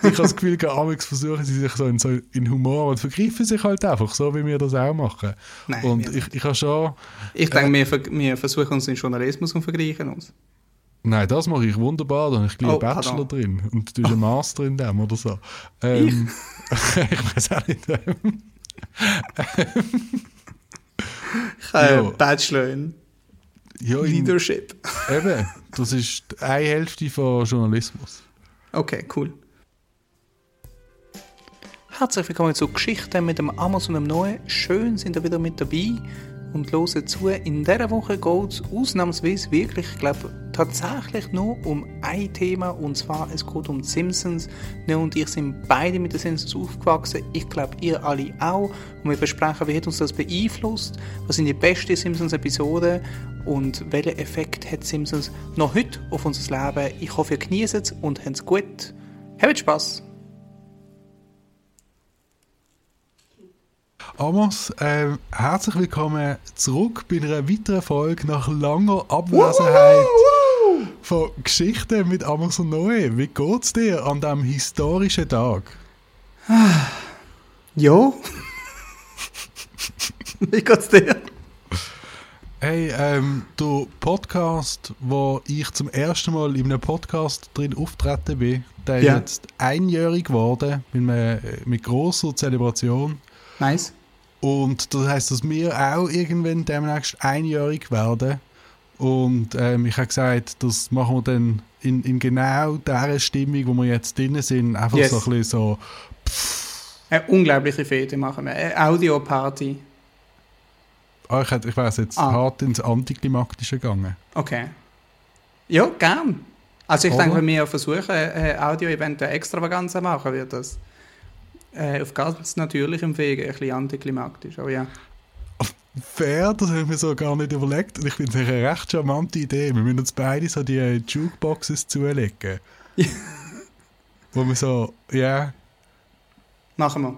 Ich habe das Gefühl, amigs versuchen sie sich so in, so in Humor und vergreifen sich halt einfach, so wie wir das auch machen. Nein, und wir ich, ich habe schon... Ich denke, wir, ver- wir versuchen uns in Journalismus und vergleichen uns. Nein, das mache ich wunderbar. Da habe ich gleich Oh, Bachelor pardon. drin und du einen Master in dem oder so. Ähm, ich weiß auch nicht. Ähm, Ich habe Ja. Bachelor in ja, in, Leadership. eben, das ist eine Hälfte von Journalismus. Okay, cool. Herzlich willkommen zu Geschichten mit dem Amos und dem. Schön sind ihr wieder mit dabei und hören zu. In dieser Woche geht es ausnahmsweise wirklich, ich glaube, tatsächlich nur um ein Thema und zwar es geht um die Simpsons. Noe und ich sind beide mit den Simpsons aufgewachsen. Ich glaube, ihr alle auch. Und wir besprechen, wie hat uns das beeinflusst, was sind die besten Simpsons-Episoden und welchen Effekt hat Simpsons noch heute auf unser Leben. Ich hoffe, ihr genießt es und habt es gut. Habt Spaß! Amos, ähm, herzlich willkommen zurück bei einer weiteren Folge nach langer Abwesenheit von Geschichten mit Amos und Noe. Wie geht's dir an diesem historischen Tag? Ja. Wie geht's dir? Hey, ähm, der Podcast, wo ich zum ersten Mal in einem Podcast drin auftreten bin, der Ja. ist jetzt einjährig geworden mit, einer, mit grosser Zelebration. Nice. Und das heißt, dass wir auch irgendwann demnächst einjährig werden. Und ähm, ich habe gesagt, das machen wir dann in, in genau der Stimmung, wo wir jetzt drin sind. Einfach Yes. so ein bisschen so. Eine unglaubliche Fete machen wir. Eine Audioparty. Ah, ich, hätte- ich wäre jetzt Ah. hart ins Antiklimaktische gegangen. Okay. Ja, gern. Also ich Oder? denke, wenn wir versuchen, ein Audio-Event eine Extravaganza machen, wird das äh, auf ganz natürlichem Wege ein bisschen antiklimaktisch. Aber ja. Fair, das habe ich mir so gar nicht überlegt. Und ich finde es eine recht charmante Idee. Wir müssen uns beide so die äh, Jukeboxes zulegen. Wo wir so, ja, Machen wir.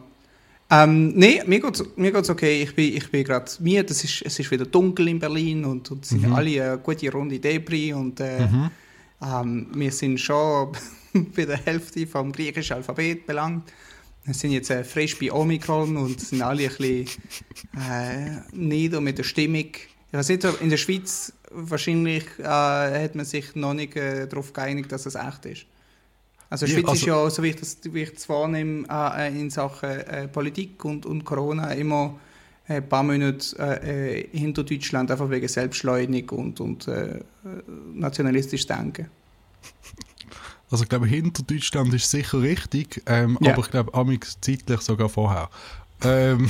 Ähm, nee, mir geht's, mir geht's okay. Ich bin, ich bin gerade mir, das ist, es ist wieder dunkel in Berlin und, und es sind Mhm. alle eine gute Runde Debris und äh, Mhm. ähm, wir sind schon bei der Hälfte vom griechischen Alphabet belangt. Wir sind jetzt äh, frisch bei Omikron und sind alle ein bisschen äh, nieder mit der Stimmung. Ich weiß nicht, in der Schweiz wahrscheinlich äh, hat man sich noch nicht äh, darauf geeinigt, dass es echt ist. Also die Schweiz ist also- ja, so wie ich das, wie ich das wahrnehme, äh, äh, in Sachen äh, Politik und, und Corona immer äh, ein paar Monate äh, hinter Deutschland, einfach wegen Selbstleugning und, und nationalistisch denken. Also ich glaube, hinter Deutschland ist sicher richtig, ähm, Ja. aber ich glaube, amix zeitlich sogar vorher. Ähm,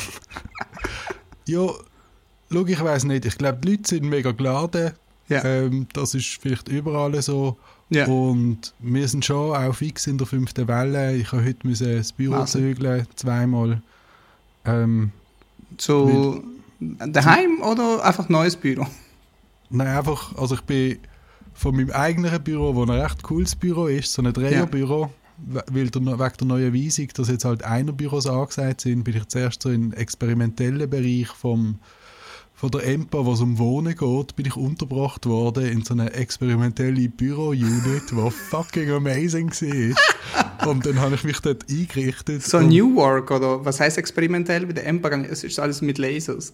ja, schau, ich weiß nicht. Ich glaube, die Leute sind mega geladen. Ja. Ähm, das ist vielleicht überall so. Ja. Und wir sind schon auch fix in der fünften Welle. Ich habe heute müssen das Büro Wahnsinn. zügeln, zweimal. Ähm, So daheim oder einfach neues Büro? nein, einfach, also ich bin von meinem eigenen Büro, wo ein recht cooles Büro ist, so ein Dreierbüro, we- weil der, wegen der neuen Weisung, dass jetzt halt einer Büros angesagt sind, bin ich zuerst so im experimentellen Bereich vom, von der EMPA, wo es um Wohnen geht, bin ich untergebracht worden in so eine experimentelle Büro-Unit, die fucking amazing war. Und dann habe ich mich dort eingerichtet. So New Work oder was heißt experimentell bei der Empire? Es ist alles mit Lasers.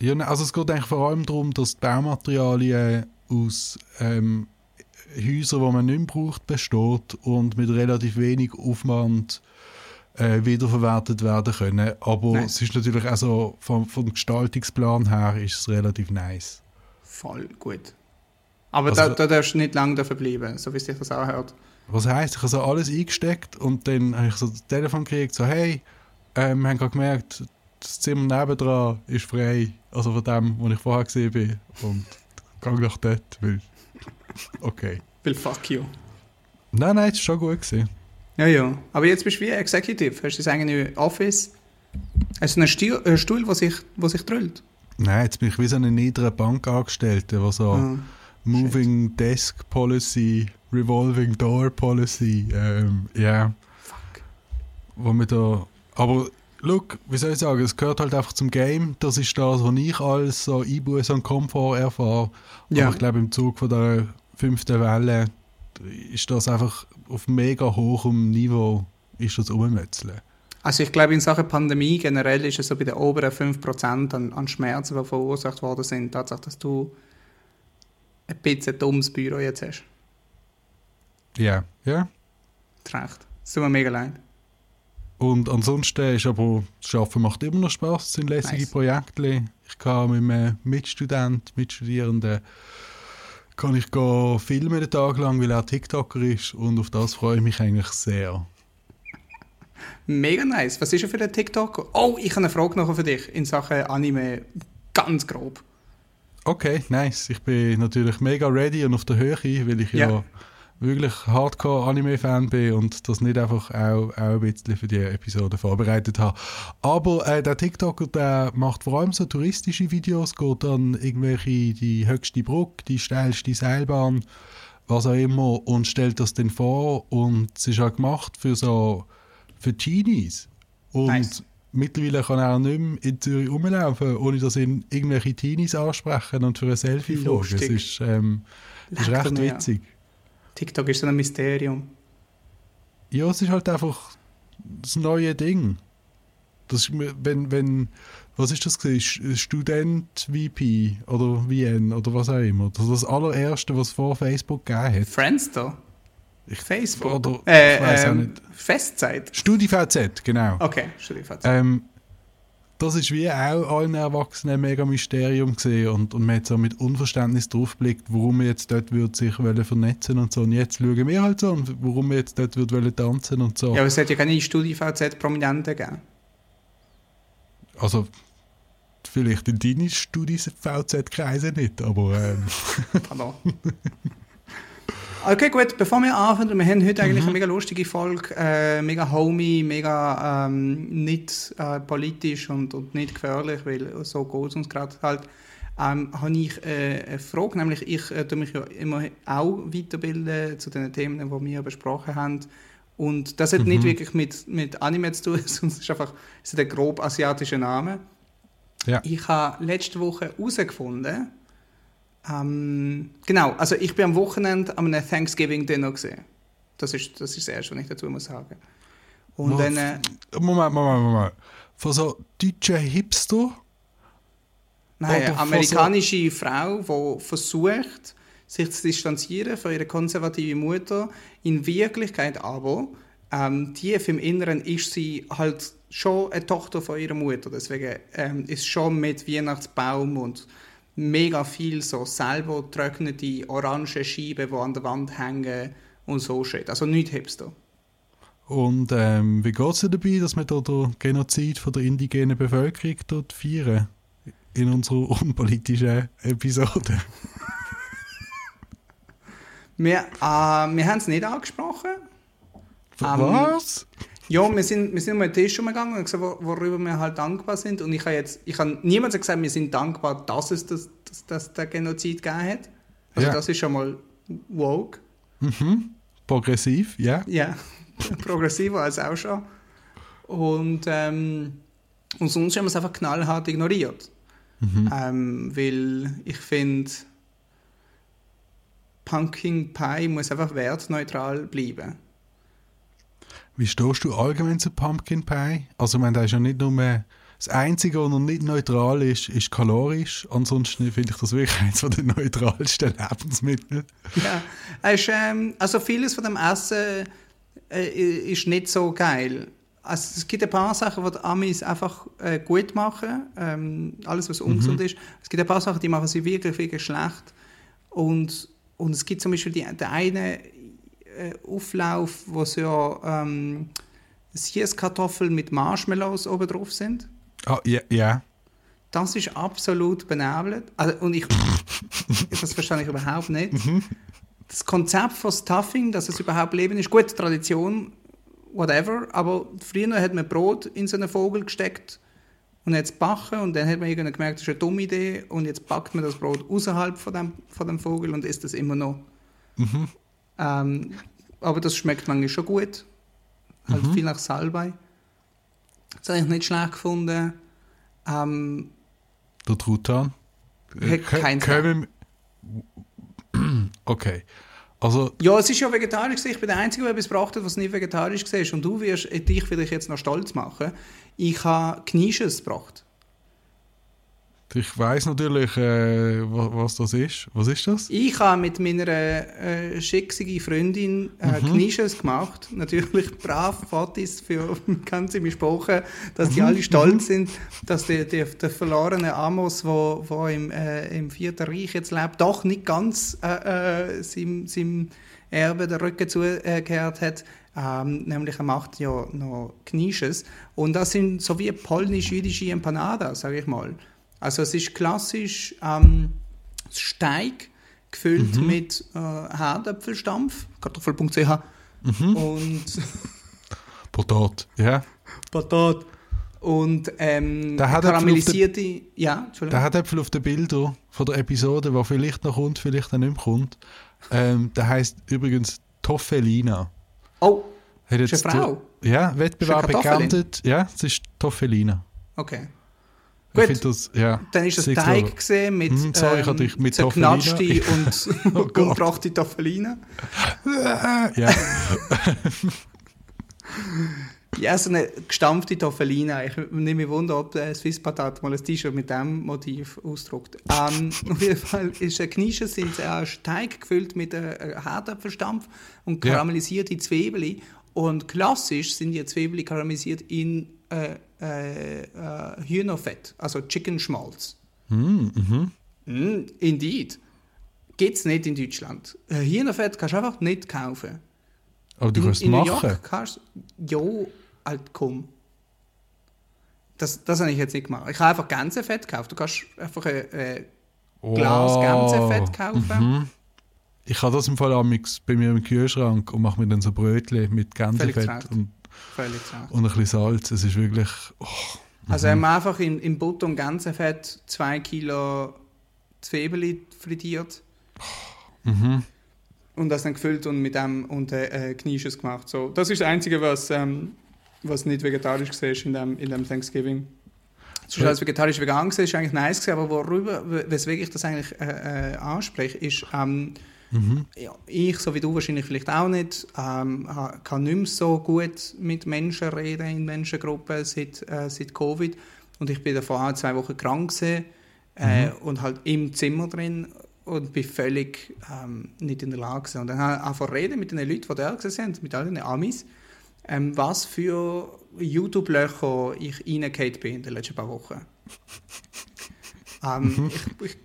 Ja, nein, also es geht eigentlich vor allem darum, dass die Baumaterialien aus ähm, Häusern, die man nicht mehr braucht, besteht und mit relativ wenig Aufwand äh, wiederverwertet werden können. Aber Nice. es ist natürlich auch so, vom, vom Gestaltungsplan her ist es relativ nice. Voll gut. Aber Also- da, da darfst du nicht lange dafür bleiben, so wie sich das auch hört. Was heisst, ich habe so alles eingesteckt und dann habe ich so das Telefon gekriegt, so hey, ähm, wir haben gerade gemerkt, das Zimmer nebendran ist frei, also von dem, wo ich vorher gesehen bin und gang nach dort, weil okay. Weil fuck you. Nein, nein, es war schon gut. Gewesen. Ja, ja. Aber jetzt bist du wie Executive. Hast du das eigene Office? Hast du einen Stuhl, einen Stuhl der sich, wo sich drüllt? Nein, jetzt bin ich wie so ein niederer Bankangestellter, der so Ah. Moving Desk Policy, Revolving Door Policy, ähm, ja, Fuck. wo wir da, aber look, wie soll ich sagen, es gehört halt einfach zum Game, das ist das, was ich als so Einbuß an Komfort erfahre, Ja. aber ich glaube im Zug von der fünften Welle ist das einfach auf mega hohem Niveau ist das Ummötzeln. Also ich glaube, in Sachen Pandemie generell ist es so bei den oberen 5% an, an Schmerzen, die verursacht worden sind, tatsächlich, dass du ein bisschen dummes Büro jetzt hast. Ja, ja. Das ist recht. Es tut mir mega leid. Und ansonsten ist aber, das Arbeiten macht immer noch Spaß, es sind lässige Nice. Projekte. Ich kann mit einem Mitstudent, Mitstudierenden, kann ich gehen filmen den Tag lang, weil er TikToker ist und auf das freue ich mich eigentlich sehr. Mega nice. Was ist er für ein TikTok? Oh, ich habe eine Frage noch für dich in Sachen Anime. Ganz grob. Okay, nice. Ich bin natürlich mega ready und auf der Höhe, weil ich ja, Ja. Wirklich Hardcore-Anime-Fan bin und das nicht einfach auch, auch ein bisschen für die Episode vorbereitet habe. Aber äh, der TikToker, der macht vor allem so touristische Videos, geht dann irgendwelche die höchste Brücke, die steilste Seilbahn, was auch immer, und stellt das dann vor und es ist auch gemacht für so für Teenies. Und Nice. mittlerweile kann er auch nicht mehr in Zürich rumlaufen, ohne dass ihn irgendwelche Teenies ansprechen und für ein Selfie fragen. Es Lustig. ist, ähm, ist recht witzig. TikTok ist so ein Mysterium. Ja, es ist halt einfach das neue Ding. Das ist, wenn, wenn, was ist das gewesen? Student VP oder VN oder was auch immer. Das ist das allererste, was es vor Facebook gegeben hat. Friendster? Ich- Facebook? oder- äh, ich auch ähm, nicht. Festzeit? StudiVZ, genau. Okay, StudiVZ. Ähm, das ist wie auch allen Erwachsenen ein mega Mysterium gesehen und, und man hat so mit Unverständnis draufgeblickt, warum man jetzt dort würde sich vernetzen und so. Und jetzt schauen wir halt so, und warum man jetzt dort wollen tanzen und so. Ja, aber es hat ja keine StudiVZ-Prominenten gegeben. Also, vielleicht in deinen Studis-VZ-Kreisen nicht, aber ähm, Pardon. Okay, gut, bevor wir anfangen, wir haben heute eigentlich eine mega lustige Folge, äh, mega homey, mega ähm, nicht äh, politisch und, und nicht gefährlich, weil so geht es uns gerade halt. Ähm, habe ich äh, eine Frage, nämlich ich äh, tue mich ja immer auch weiterbilden zu den Themen, die wir besprochen haben. Und das hat nicht wirklich mit, mit Anime zu tun, sondern es ist einfach es ist ein grob asiatischer Name. Ja. Ich habe letzte Woche herausgefunden, ähm, genau, also ich bin am Wochenende an einem Thanksgiving-Dinner gesehen. Das ist, das ist das Erste, was ich dazu muss sagen. Und dann, äh, Moment, Moment, Moment. Von so deutschen Hipster? nein, eine amerikanische Frau, die versucht, sich zu distanzieren von ihrer konservativen Mutter. In Wirklichkeit aber, ähm, tief im Inneren ist sie halt schon eine Tochter von ihrer Mutter. Deswegen ähm, ist schon mit Weihnachtsbaum und mega viel so selber getrocknete orange Scheiben, die an der Wand hängen und so steht. Also nicht Hipster. Und ähm, wie geht es dir dabei, dass wir da den Genozid von der indigenen Bevölkerung dort feiern? In unserer unpolitischen Episode. Wir, äh, wir haben es nicht angesprochen. Ähm, Was? Ja, wir sind, wir sind mal an den Tisch umgegangen und gesagt, wor- worüber wir halt dankbar sind. Und ich habe jetzt, ich habe niemandem gesagt, wir sind dankbar, dass es das, das, das der Genozid gegeben hat. Also Ja. das ist schon mal woke. Mhm. Progressiv, ja. Ja, progressiver als auch schon. Und, ähm, und sonst haben wir es einfach knallhart ignoriert. Mhm. Ähm, weil ich finde, Pumpkin Pie muss einfach wertneutral bleiben. Wie stehst du allgemein zu Pumpkin Pie? Also, ich meine, das ist ja nicht nur mehr das Einzige, was noch nicht neutral ist, ist kalorisch. Ansonsten finde ich das wirklich eines der neutralsten Lebensmittel. Ja, ist, ähm, also vieles von dem Essen äh, ist nicht so geil. Also es gibt ein paar Sachen, die die Amis einfach äh, gut machen, ähm, alles was ungesund ist. Es gibt ein paar Sachen, die machen sie wirklich, wirklich schlecht. Und, und es gibt zum Beispiel die, den einen äh, Auflauf, wo so ja, ähm, Süßkartoffeln mit Marshmallows oben drauf sind. Ah, ja, ja. Das ist absolut benebelt. Also, und ich, das verstehe ich überhaupt nicht. Das Konzept von Stuffing, dass es überhaupt Leben ist, gut, Tradition, whatever, aber früher hat man Brot in so einen Vogel gesteckt und jetzt backen und dann hat man irgendwann gemerkt, das ist eine dumme Idee und jetzt backt man das Brot außerhalb von dem, von dem Vogel und isst das immer noch. Ähm, aber das schmeckt manchmal schon gut. Halt viel nach Salbei. Das habe ich nicht schlecht gefunden. Ähm, Der Truthahn. Hat keinen können, Okay. Also, Ja, es ist ja vegetarisch. Ich bin der Einzige, der etwas gebracht hat, was nicht vegetarisch war. Und du wirst äh, dich vielleicht jetzt noch stolz machen. Ich habe Knisches gebracht. Ich weiß natürlich, äh, was, was das ist. Was ist das? Ich habe mit meiner äh, schicksigen Freundin äh, Knisches gemacht. Natürlich brav Fotos für ganz im Sprache, dass die alle stolz sind, dass der, der, der verlorene Amos, der wo, wo im, äh, im Vierten Reich jetzt lebt, doch nicht ganz äh, äh, seinem, seinem Erbe den Rücken zugekehrt hat. Ähm, nämlich er macht ja noch Knisches. Und das sind so wie polnisch-jüdische Empanadas, sage ich mal. Also es ist klassisch ähm, Steig gefüllt mit äh, Herdäpfelstampf, kartoffel.ch und Potat. Ja. Patat und ähm, Der karamellisierte... Ja, Entschuldigung. Der hat Äpfel auf den Bildern von der Episode, wo vielleicht noch kommt, vielleicht auch nicht mehr kommt. Ähm, der heißt übrigens Toffelina. Oh, Hat Ist jetzt eine Frau? der- Ja, Wettbewerb Ist geerntet. Ja, es ist Toffelina. okay. Ich Gut. finde das, ja. Dann ist das Teig gesehen mit, Mhm, sorry, ich hatte dich mit Oh zerknatschte und Gott. umgebrachte Toffeline. Ja, Ja, so eine gestampfte Toffeline. Ich nehme mich wunder, ob der Swiss Patat mal ein T-Shirt mit dem Motiv ausdruckt. Ähm, auf jeden Fall ist ein Knische sind ein Teig gefüllt mit äh, Herdäpfelstampf und Ja. karamellisierte Zwiebeln. Und klassisch sind die Zwiebeln karamellisiert in äh, äh, äh, Hühnerfett, also Chicken Schmalz. Hm, mhm. Mm, indeed. Gibt es nicht in Deutschland. Äh, Hühnerfett kannst du einfach nicht kaufen. aber du In, kannst es in New machen. York kannst. Ja, halt komm. Das, das habe ich jetzt nicht gemacht. Ich habe einfach Gänsefett gekauft. Du kannst einfach ein äh, Glas Wow. Gänsefett kaufen. Mhm. Ich habe das im Fall amix bei mir im Kühlschrank und mache mir dann so Brötchen mit Gänsefett und, Völlig klar. und ein bisschen Salz. Es ist wirklich... Oh, Also haben wir einfach in, in Butter und Gänsefett zwei Kilo Zwiebeln frittiert mhm. und das dann gefüllt und mit dem und äh, äh, Knisches gemacht. So, das ist das Einzige, was, ähm, was nicht vegetarisch war in dem, in dem Thanksgiving. Sonst Ja. als vegetarisch vegan war, ist eigentlich nice gewesen, aber worüber, weswegen ich das eigentlich äh, äh, anspreche, ist, ähm, Mhm. ja, ich, so wie du wahrscheinlich vielleicht auch nicht, ähm, kann nicht mehr so gut mit Menschen reden in Menschengruppen seit, äh, seit Covid. Und ich bin davor zwei Wochen krank gewesen, äh, und halt im Zimmer drin und bin völlig ähm, nicht in der Lage gewesen. Und dann habe ich einfach reden mit den Leuten, die da gewesen sind, mit all den Amis, ähm, was für YouTube-Löcher ich reingefallen bin in den letzten paar Wochen. ähm, ich, ich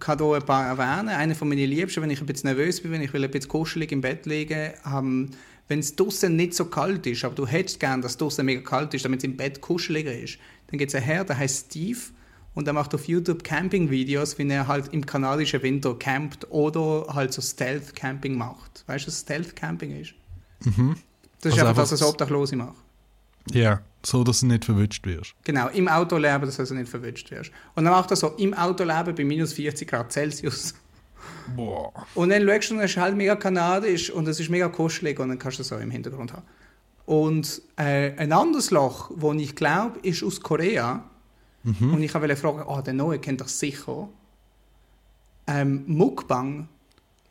kann hier ein paar erwähnen. Einer von meinen Liebsten, wenn ich ein bisschen nervös bin, wenn ich will ein bisschen kuschelig im Bett liegen ähm, wenn es draußen nicht so kalt ist, aber du hättest gern, dass es draußen mega kalt ist, damit es im Bett kuscheliger ist, dann gibt es einen Herr, der heißt Steve und der macht auf YouTube Camping-Videos, wie er halt im kanadischen Winter campt oder halt so Stealth-Camping macht. Weißt du, was Stealth-Camping ist? Mhm. Das ist Also einfach, einfach dass es Obdachlose macht. Ja, so dass du nicht verwünscht wirst. Genau, im Auto leben, dass du also nicht verwünscht wirst. Und dann macht er so, im Auto leben bei minus 40 Grad Celsius. Boah. Und dann schaust du, und es ist halt mega kanadisch und es ist mega kuschelig und dann kannst du das so im Hintergrund haben. Und äh, ein anderes Loch, wo ich glaube, ist aus Korea. Und ich wollte fragen, oh, der Neue kennt das sicher. Ähm, Mukbang.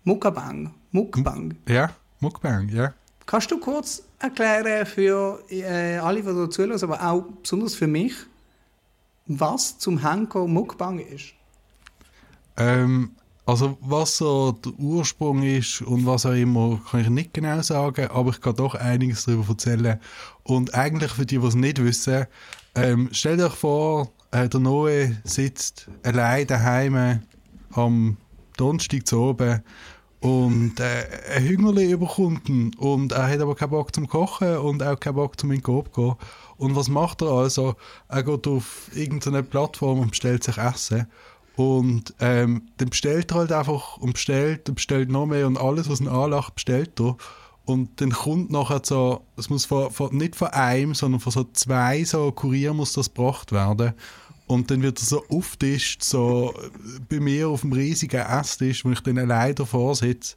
Mukbang. Mukbang. Ja, Mukbang, ja. Kannst du kurz erklären für äh, alle, die da zuhören, aber auch besonders für mich, was zum Henker Mukbang ist? Ähm, also was so der Ursprung ist und was auch immer, kann ich nicht genau sagen, aber ich kann doch einiges darüber erzählen. Und eigentlich für die, die es nicht wissen, ähm, stellt euch vor, äh, der Noe sitzt allein daheim am Donnerstag zu oben und äh, ein Hüngerli überkommt ihn und er hat aber keinen Bock zum Kochen und auch keinen Bock zum in den gehen. Und was macht er also? Er geht auf irgendeine Plattform und bestellt sich Essen. Und ähm, dann bestellt er halt einfach und bestellt und bestellt noch mehr und alles, was ihn anlacht, bestellt er. Und dann kommt nachher so, es muss von, von, nicht von einem, sondern von so zwei so Kurier muss das gebracht werden. Und dann wird er so auftischt, so äh, bei mir auf dem riesigen Esstisch, wo ich dann allein davor sitze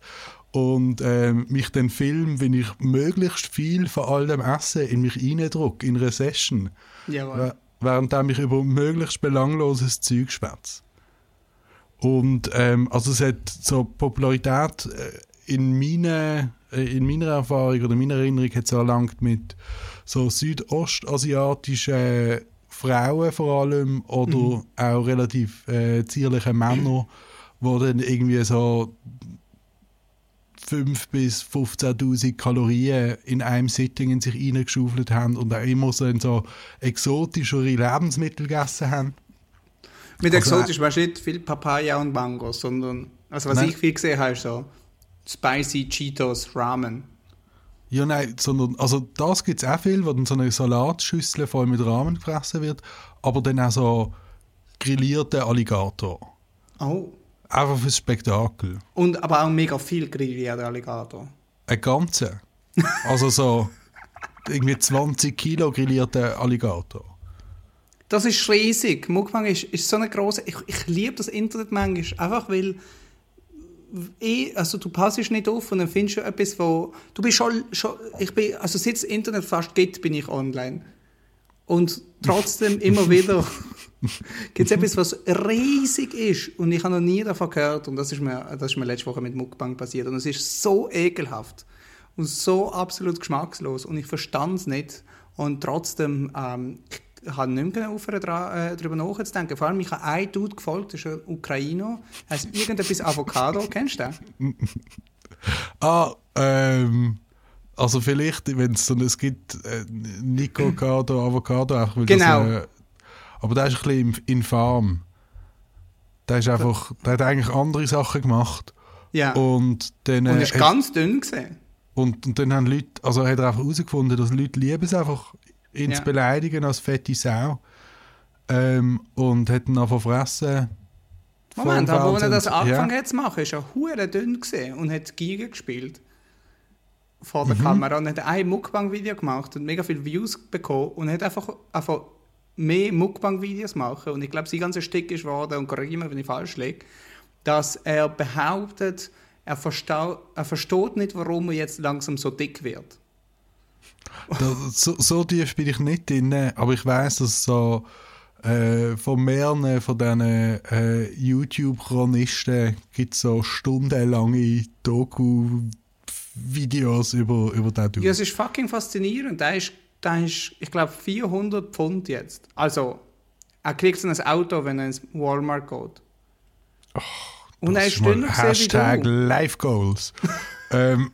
und ähm, mich dann film, wenn ich möglichst viel von all dem Essen in mich reindrücke, in einer Session, Jawohl. Wä- während ich über möglichst belangloses Zeug schwätze. Und ähm, also es hat so Popularität äh, in, meine, äh, in meiner Erfahrung oder meiner Erinnerung hat es erlangt mit so südostasiatischen Frauen vor allem oder mhm. auch relativ äh, zierliche Männer, die dann irgendwie so 5.000 bis 15.000 Kalorien in einem Sitting in sich reingeschaufelt haben und auch immer so, so exotischere Lebensmittel gegessen haben. Mit also, exotisch weißt du nicht viel Papaya und Mango, sondern, also was nein. ich viel gesehen habe, ist so Spicy Cheetos Ramen. Ja, nein, sondern, also das gibt es auch viel, wo dann so eine Salatschüssel voll mit Rahmen gefressen wird, aber dann auch so grillierter Alligator. Oh. Einfach fürs Spektakel. Und aber auch mega viel grillierter Alligator. Ein ganzer. Also so irgendwie 20 Kilo grillierter Alligator. Das ist riesig. Mukbang ist, ist so eine große. Ich, ich liebe das Internet manchmal, einfach weil ich, also du passest nicht auf und dann findest du etwas, wo du bist schon, schon ich bin, also seit es Internet fast gibt, bin ich online. Und trotzdem immer wieder gibt es etwas, was riesig ist und ich habe noch nie davon gehört und das ist mir, das ist mir letzte Woche mit Mukbang passiert und es ist so ekelhaft und so absolut geschmackslos und ich verstand es nicht und trotzdem ähm, habe nicht mehr aufhören, äh, darüber nachzudenken. Vor allem, ich habe einen Dude gefolgt, das ist ein Ukrainer. Heißt irgendetwas Avocado, kennst du den? ah, ähm, also vielleicht, wenn es so es gibt, äh, Nicocado, Avocado, einfach weil genau. Das, äh, aber der ist ein bisschen infam. Der ist einfach, der hat eigentlich andere Sachen gemacht. Ja. Und dann, und ist äh, ganz dünn gesehen. Und, und dann haben Leute, also hat er einfach herausgefunden, dass Leute lieben es einfach ihn ja. zu beleidigen als fette Sau. Ähm, und hat ihn angefangen fressen. Moment, aber als er das angefangen ja. hat zu machen, war er hure dünn und hat Giga gespielt. Vor der mhm. Kamera und hat ein Mukbang-Video gemacht und mega viele Views bekommen und hat einfach, einfach mehr Mukbang-Videos machen. Und ich glaube, sein ganzer Stück ist geworden, und korrigiere mich, wenn ich falsch liege, dass er behauptet, er, er versteht nicht, warum er jetzt langsam so dick wird. Das, so, so tief bin ich nicht drin, aber ich weiß, dass so äh, von mehreren von diesen äh, YouTube-Chronisten gibt es so stundenlange Doku-Videos über, über den Dude. Ja, es ist fucking faszinierend. Der ist, der ist ich glaube, 400 Pfund jetzt. Also, er kriegt so ein Auto, wenn er ins Walmart geht. Oh, Und er ist dünner Hashtag Life Goals. ähm,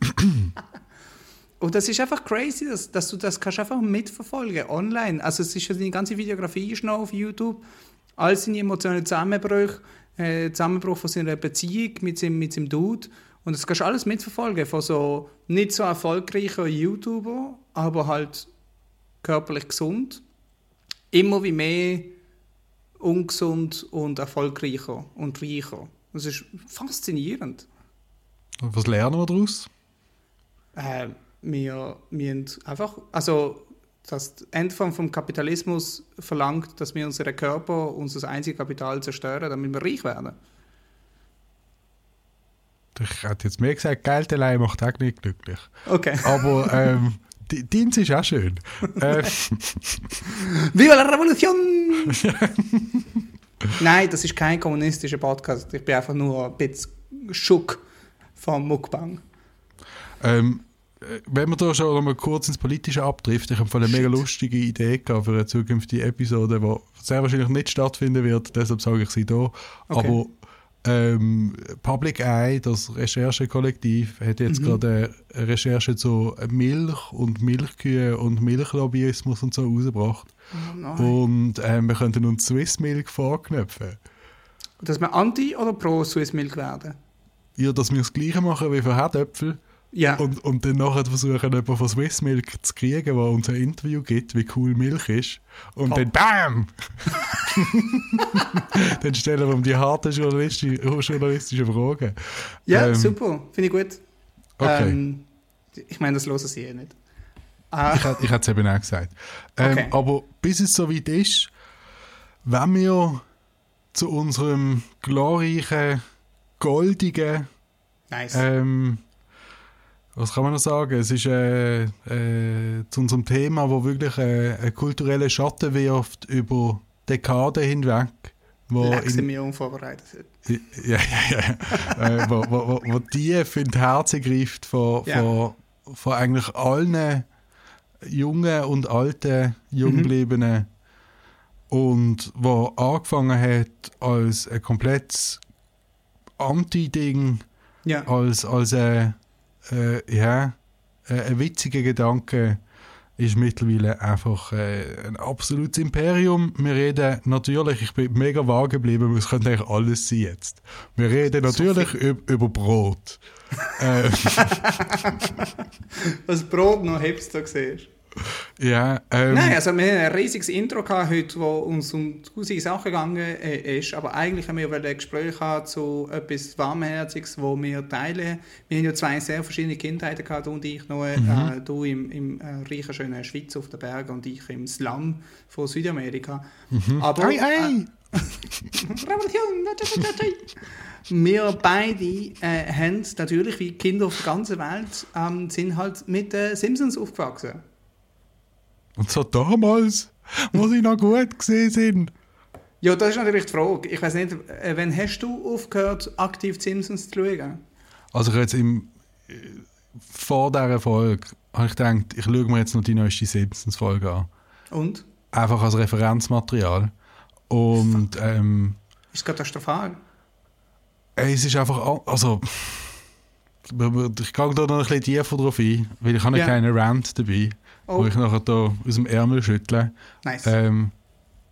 Und das ist einfach crazy, dass, dass du das kannst einfach mitverfolgen online. Also es ist ja die ganze Videografie ist noch auf YouTube. All seine emotionalen Zusammenbrüche, äh, Zusammenbruch von seiner Beziehung mit seinem, mit seinem Dude. Und das kannst du alles mitverfolgen von so nicht so erfolgreichen YouTuber, aber halt körperlich gesund. Immer wie mehr ungesund und erfolgreicher und reicher. Das ist faszinierend. Und was lernen wir daraus? Äh, wir, wir einfach, also das Ende vom Kapitalismus verlangt, dass wir unseren Körper, unser einziges Kapital zerstören, damit wir reich werden. Ich hätte jetzt mehr gesagt, Geld allein macht auch nicht glücklich. Okay. Aber ähm, Dienst ist auch schön. äh, Viva la Revolution! Nein, das ist kein kommunistischer Podcast. Ich bin einfach nur ein bisschen schock vom Mukbang. Ähm, äh, wenn wir da schon mal kurz ins Politische abdriften, ich habe eine mega lustige Idee gehabt für eine zukünftige Episode, die sehr wahrscheinlich nicht stattfinden wird, deshalb sage ich sie hier. Okay. Aber ähm, Public Eye, das Recherchekollektiv, hat jetzt mhm. gerade eine Recherche zu Milch und Milchkühe und Milchlobbyismus und so rausgebracht. Oh und ähm, wir könnten uns Swiss Milk vorknöpfen. Dass wir anti- oder pro Swiss Milk werden? Ja, dass wir das Gleiche machen wie für Herdöpfel ja. Und, und dann nachher versuchen, jemanden von Swiss Milk zu kriegen, der uns ein Interview gibt, wie cool Milch ist. Und oh. dann BAM! dann stellen wir ihm die harten journalistischen, journalistischen Fragen. Ja, ähm, super. Finde ich gut. Okay. Ähm, ich meine, das hören sie eh nicht. Ah. Ich, ich hätte es eben auch gesagt. Ähm, okay. Aber bis es soweit ist, wenn wir zu unserem glorreichen, goldigen nice. ähm, was kann man noch sagen? Es ist äh, äh, zu unserem Thema, wo wirklich äh, einen kulturellen Schatten wirft über Dekaden hinweg, wo in, wir unvorbereitet. ja, ja, ja, äh, wo, wo, wo, wo tief in die Herzen greift von, Ja. von, von eigentlich allen jungen und alten Junggebliebenen und wo angefangen hat als ein komplettes Anti-Ding, Ja. als, als ein, äh, ja, äh, ein witziger Gedanke, ist mittlerweile einfach äh, ein absolutes Imperium. Wir reden natürlich, ich bin mega vage geblieben, es könnte eigentlich alles sein jetzt. Wir reden natürlich üb- über Brot. äh, Was Brot noch Hipster siehst. Ja, ähm, Nein, also wir haben ein riesiges Intro gehabt heute, wo uns um tausend Sachen gegangen äh, ist, aber eigentlich haben wir ein Gespräch haben zu etwas Warmherziges, wo wir teilen. Wir haben ja zwei sehr verschiedene Kindheiten gehabt, du und ich noch, äh, du im, im äh, reichen, schönen Schweiz auf den Bergen und ich im Slum von Südamerika. Aber, Ei, ei. Revolution! Wir beide äh, haben natürlich, wie Kinder auf der ganzen Welt, ähm, sind halt mit den Simpsons aufgewachsen. Und so damals, wo sie noch gut gesehen sind. Ja, das ist natürlich die Frage. Ich weiß nicht, äh, wann hast du aufgehört, aktiv die Simpsons zu schauen? Also jetzt im, äh, vor dieser Folge habe ich gedacht, ich schaue mir jetzt noch die neueste Simpsons-Folge an. Und? Einfach als Referenzmaterial. Und ähm, Ist katastrophal. ey, es ist einfach, also ich gehe da noch ein bisschen tiefer drauf ein, weil ich habe ja. keinen Rant dabei, Oh. wo ich nachher da aus dem Ärmel schüttle. Nice. Ähm,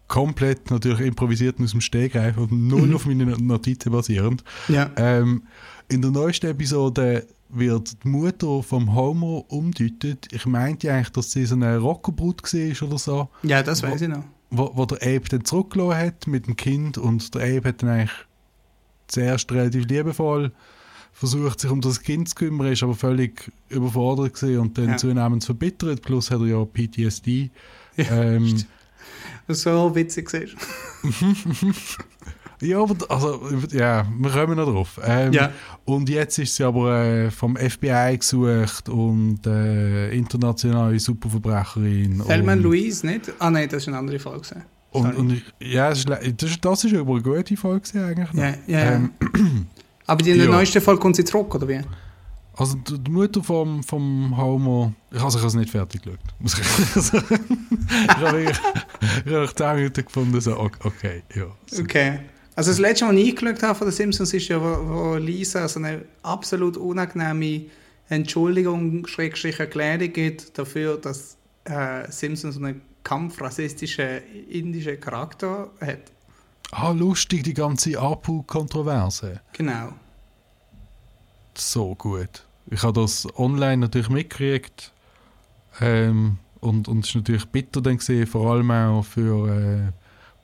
komplett natürlich improvisiert aus dem Stegreif und null Mhm. auf meine Notizen basierend. ja. Ähm, in der neuesten Episode wird die Mutter vom Homer umdeutet. Ich meinte eigentlich, dass sie so eine Rockerbrut war oder so, ja, das weiß ich noch. wo, wo der Abe dann zurückgelassen hat mit dem Kind und der Abe hat dann eigentlich zuerst relativ liebevoll versucht, sich um das Kind zu kümmern, ist aber völlig überfordert gewesen und dann Ja. zunehmend verbittert. Plus hat er ja PTSD. Ja, ähm, Was so witzig ist. Ja, aber also, ja, wir kommen noch drauf. Ähm, Ja. Und jetzt ist sie aber äh, vom FBI gesucht und äh, internationale Superverbrecherin. Thelma und, Louise, nicht? Ah nein, das ist eine andere Folge. Und, und ja, das, ist- das ist aber eine gute Folge eigentlich. noch. Ja, ja, ja. Aber in der ja. neuesten Folge kommt sie zurück, oder wie? also die Mutter vom, vom Homo, ich habe es nicht fertig geschaut. Muss ich sagen. ich habe nach 10 Minuten gefunden, so, ok- okay, ja. so. Okay. Also das letzte Mal, was ich geschaut habe von den Simpsons, ist ja, wo, wo Lisa so eine absolut unangenehme Entschuldigung, Schrägstrich Erklärung gibt dafür, dass äh, Simpsons so einen kampfrassistischen indischen Charakter hat. Ah, lustig, die ganze Apu-Kontroverse. Genau. so gut. Ich habe das online natürlich mitgekriegt ähm, und und es ist natürlich bitter dann gesehen, vor allem auch für äh,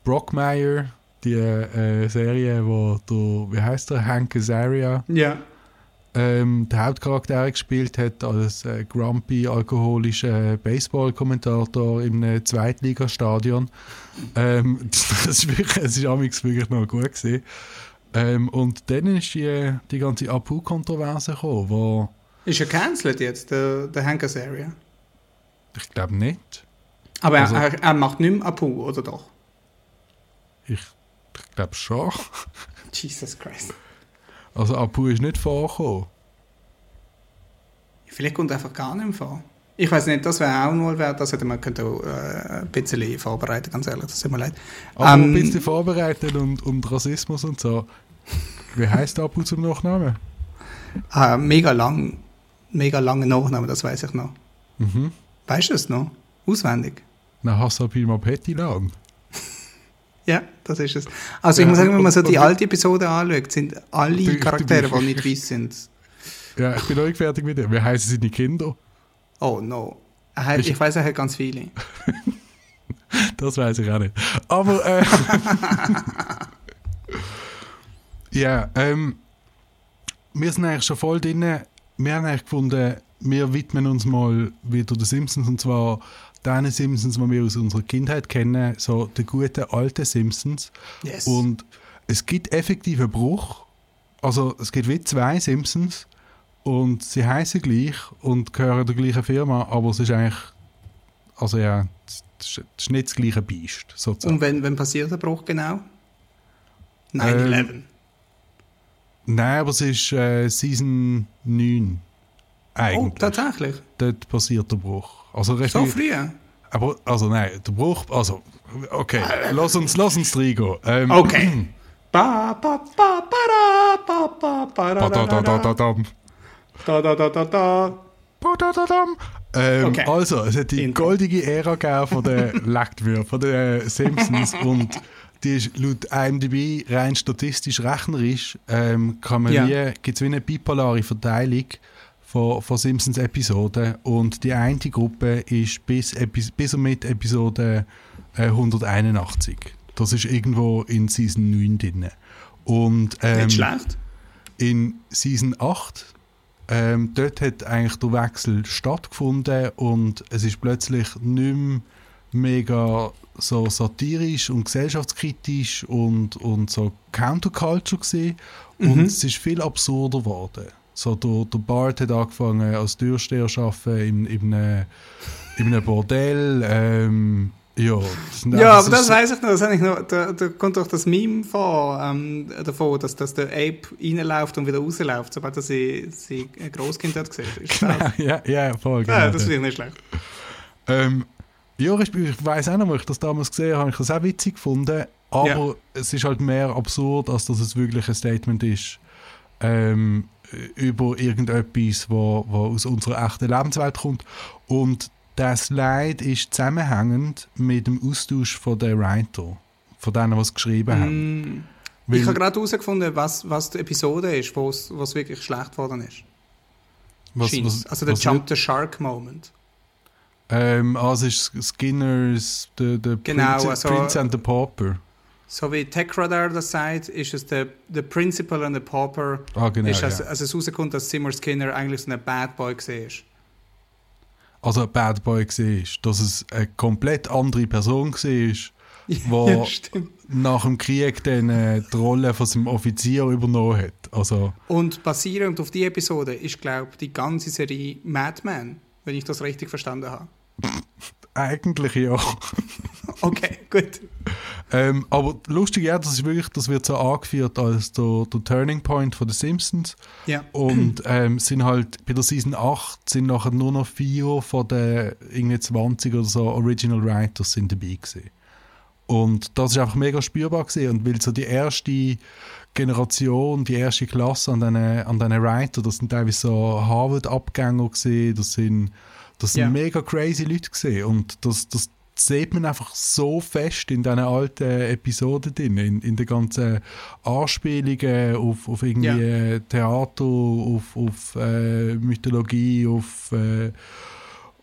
Brockmire, die äh, Serie, wo der, wie heißt der, Hank Azaria, Ja. Ähm, der Hauptcharakter gespielt hat als äh, grumpy alkoholischer Baseball-Kommentator im äh, Zweitligastadion. Ähm, das ist wirklich, es ist amigs wirklich noch gut gesehen. Ähm, und dann ist die, die ganze Apu-Kontroverse gekommen, wo Ist er cancelled jetzt, der, der Hank Azaria? ich glaube nicht. Aber Also- er, er, er macht nicht mehr Apu, oder doch? Ich, ich glaube schon. Jesus Christ. Also Apu ist nicht vorgekommen. Vielleicht kommt er einfach gar nicht vor. Ich weiß nicht, das wäre auch mal wert, das hätte man könnte auch, äh, ein bisschen vorbereiten, ganz ehrlich, das tut mir leid. Aber Ähm, ein bisschen vorbereitet und, und Rassismus und so. Wie heißt Apu zum Nachnamen? Ah, mega lang, mega lange Nachname, das weiß ich noch. Mhm. Weißt du es noch? Auswendig. Na, Hassabil Mapeti lang. Ja, das ist es. Also ich Ja, muss sagen, wenn man so die alte Episode anschaut, sind alle Du- Charaktere, die nicht weiss sind. Ja, ich bin nicht fertig mit dem. Wie heißen seine Kinder? Oh no. Hat, Ich- ich weiß, er hat ganz viele. Das weiß ich auch nicht. Aber, äh, ja, ähm, wir sind eigentlich schon voll drin. Wir haben eigentlich gefunden, wir widmen uns mal wieder den Simpsons und zwar den Simpsons, die wir aus unserer Kindheit kennen, so die guten alten Simpsons. Yes. Und es gibt effektiv einen Bruch. Also es gibt wie zwei Simpsons und sie heißen gleich und gehören der gleichen Firma, aber es ist eigentlich, also ja, es ist nicht das gleiche Biest, sozusagen. Und wenn, wenn passiert der Bruch genau? 9-11. Nein, aber es ist äh, Season 9. oh, Eigentlich. tatsächlich. Dort passiert der Bruch. Also recht So früh. Aber, also nein, der Bruch, also, okay, lass uns, lass uns reingehen. Ähm, Okay. Ähm, Okay. Also, es hat die Intro. goldige Ära gegeben von den Lecktwürfen, von den Simpsons und die ist laut IMDb rein statistisch rechnerisch, ähm, kann man Ja. wie, gibt es wie eine bipolare Verteilung von, von Simpsons-Episoden und die eine Gruppe ist bis, bis und mit Episode äh, 181. Das ist irgendwo in Season 9 drin. Und, ähm, Nicht schlecht. in Season 8, ähm, dort hat eigentlich der Wechsel stattgefunden und es ist plötzlich nicht mehr mega so satirisch und gesellschaftskritisch und, und so Counterculture gewesen. und es ist viel absurder geworden. So, der, der Bart hat angefangen als Türsteher zu arbeiten in, in, einem, in einem Bordell. Ähm, ja, das Ja, aber so- das weiß ich noch. Das habe ich noch da, da kommt doch das Meme vor, ähm, davon, dass, dass der Ape reinläuft und wieder rausläuft, sobald er sie, sie ein Großkind hat gesehen. Ist das? ja, ja, voll. ja, genau das das. finde ich nicht schlecht. Ähm, ja, ich, ich weiß auch noch, wo ich das damals gesehen habe, habe ich das auch witzig gefunden. Aber Ja. es ist halt mehr absurd, als dass es wirklich ein Statement ist ähm, über irgendetwas, wo, wo aus unserer echten Lebenswelt kommt. Und der Slide ist zusammenhängend mit dem Austausch von den Writer, von denen, die es geschrieben haben. Mm, Weil- ich habe gerade herausgefunden, was, was die Episode ist, wo es wirklich schlecht geworden ist. Was, was, also der was Jump the Shark Moment. Ähm, also ist Skinners, the, the Genau, Prince, also- Prince and the Pauper. So wie TechRadar das sagt, ist es der, der Principal and the Pauper. Ah, genau. ist, ja. als, als es rauskommt, dass Seymour Skinner eigentlich so ein Bad Boy war. also ein Bad Boy war, dass es eine komplett andere Person war, Wo- ja, nach dem Krieg dann äh, die Rolle von seinem Offizier übernommen hat. Also, Und basierend auf die Episode ist, glaube ich, die ganze Serie Mad Men, wenn ich das richtig verstanden habe. eigentlich ja. Okay, gut. ähm, aber lustig, ja, das ist wirklich, das wird so angeführt als der, der Turning Point von den Simpsons. Ja. Und ähm, sind halt bei der Season 8 sind nachher nur noch vier von den irgendwie 20 oder so Original Writers sind dabei gewesen. Und das ist einfach mega spürbar gewesen. Und weil so die erste Generation, die erste Klasse an diesen an diesen Writer, das sind teilweise so Harvard-Abgänger gewesen, das sind, das sind Ja. mega crazy Leute gewesen. Und das, das sieht man einfach so fest in diesen alten Episoden drin, in, in den ganzen Anspielungen auf, auf irgendwie Ja. äh, Theater, auf, auf äh, Mythologie, auf, äh,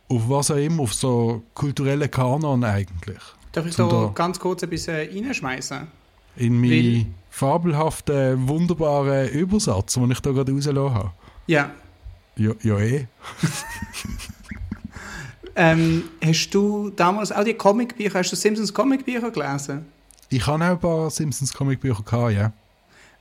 auf was auch immer, auf so kulturellen Kanon eigentlich. Darf ich Zum da ganz kurz ein bisschen reinschmeißen? In Weil- meinen fabelhaften, wunderbaren Übersatz, den ich da gerade rausgelassen habe. Ja. Ja, ja eh. Ähm, hast du damals auch die Comicbücher, hast du Simpsons Comicbücher gelesen? Ich habe auch ein paar Simpsons Comicbücher gehabt, ja.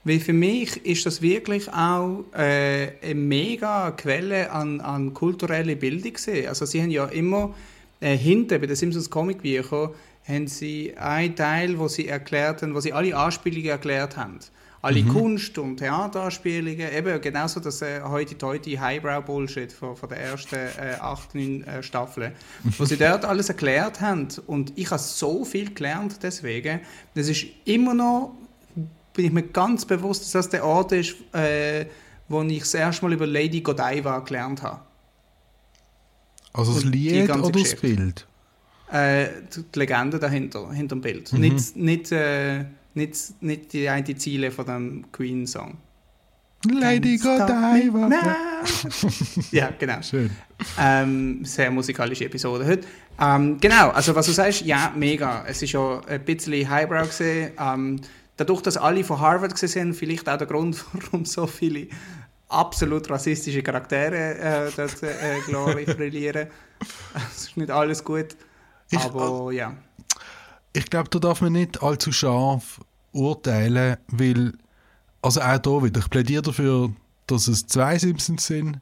Weil für mich ist das wirklich auch äh, eine mega Quelle an, an kultureller Bildung gewesen. Also sie haben ja immer äh, hinten bei den Simpsons Comicbüchern haben sie einen Teil, wo sie erklärt haben, wo sie alle Anspielungen erklärt haben. Alle Kunst- und Theateranspielungen, eben genauso das äh, heute heute Highbrow-Bullshit von, von der ersten äh, acht, neun äh, Staffeln, wo sie dort alles erklärt haben. Und ich habe so viel gelernt deswegen. Das ist immer noch bin ich mir ganz bewusst, dass das der Ort ist, äh, wo ich das erste Mal über Lady Godiva gelernt habe. Also das Und Lied oder das Geschichte. Bild? Äh, die die Legende dahinter, hinter dem Bild. Mhm. Nicht, nicht, äh, nicht, nicht die eine Ziele von dem Queen-Song. Lady Godiva. ja, genau. Schön. Ähm, sehr musikalische Episode heute. Ähm, genau, also was du sagst, ja, mega. Es ist ja ein bisschen Highbrow gesehen. Ähm, dadurch, dass alle von Harvard gesehen sind, vielleicht auch der Grund, warum so viele absolut rassistische Charaktere äh, dort äh, glorreich brillieren. Es ist nicht alles gut, Ich- aber ja. Ich glaube, da darf man nicht allzu scharf urteilen, weil, also auch da wieder, ich plädiere dafür, dass es zwei Simpsons sind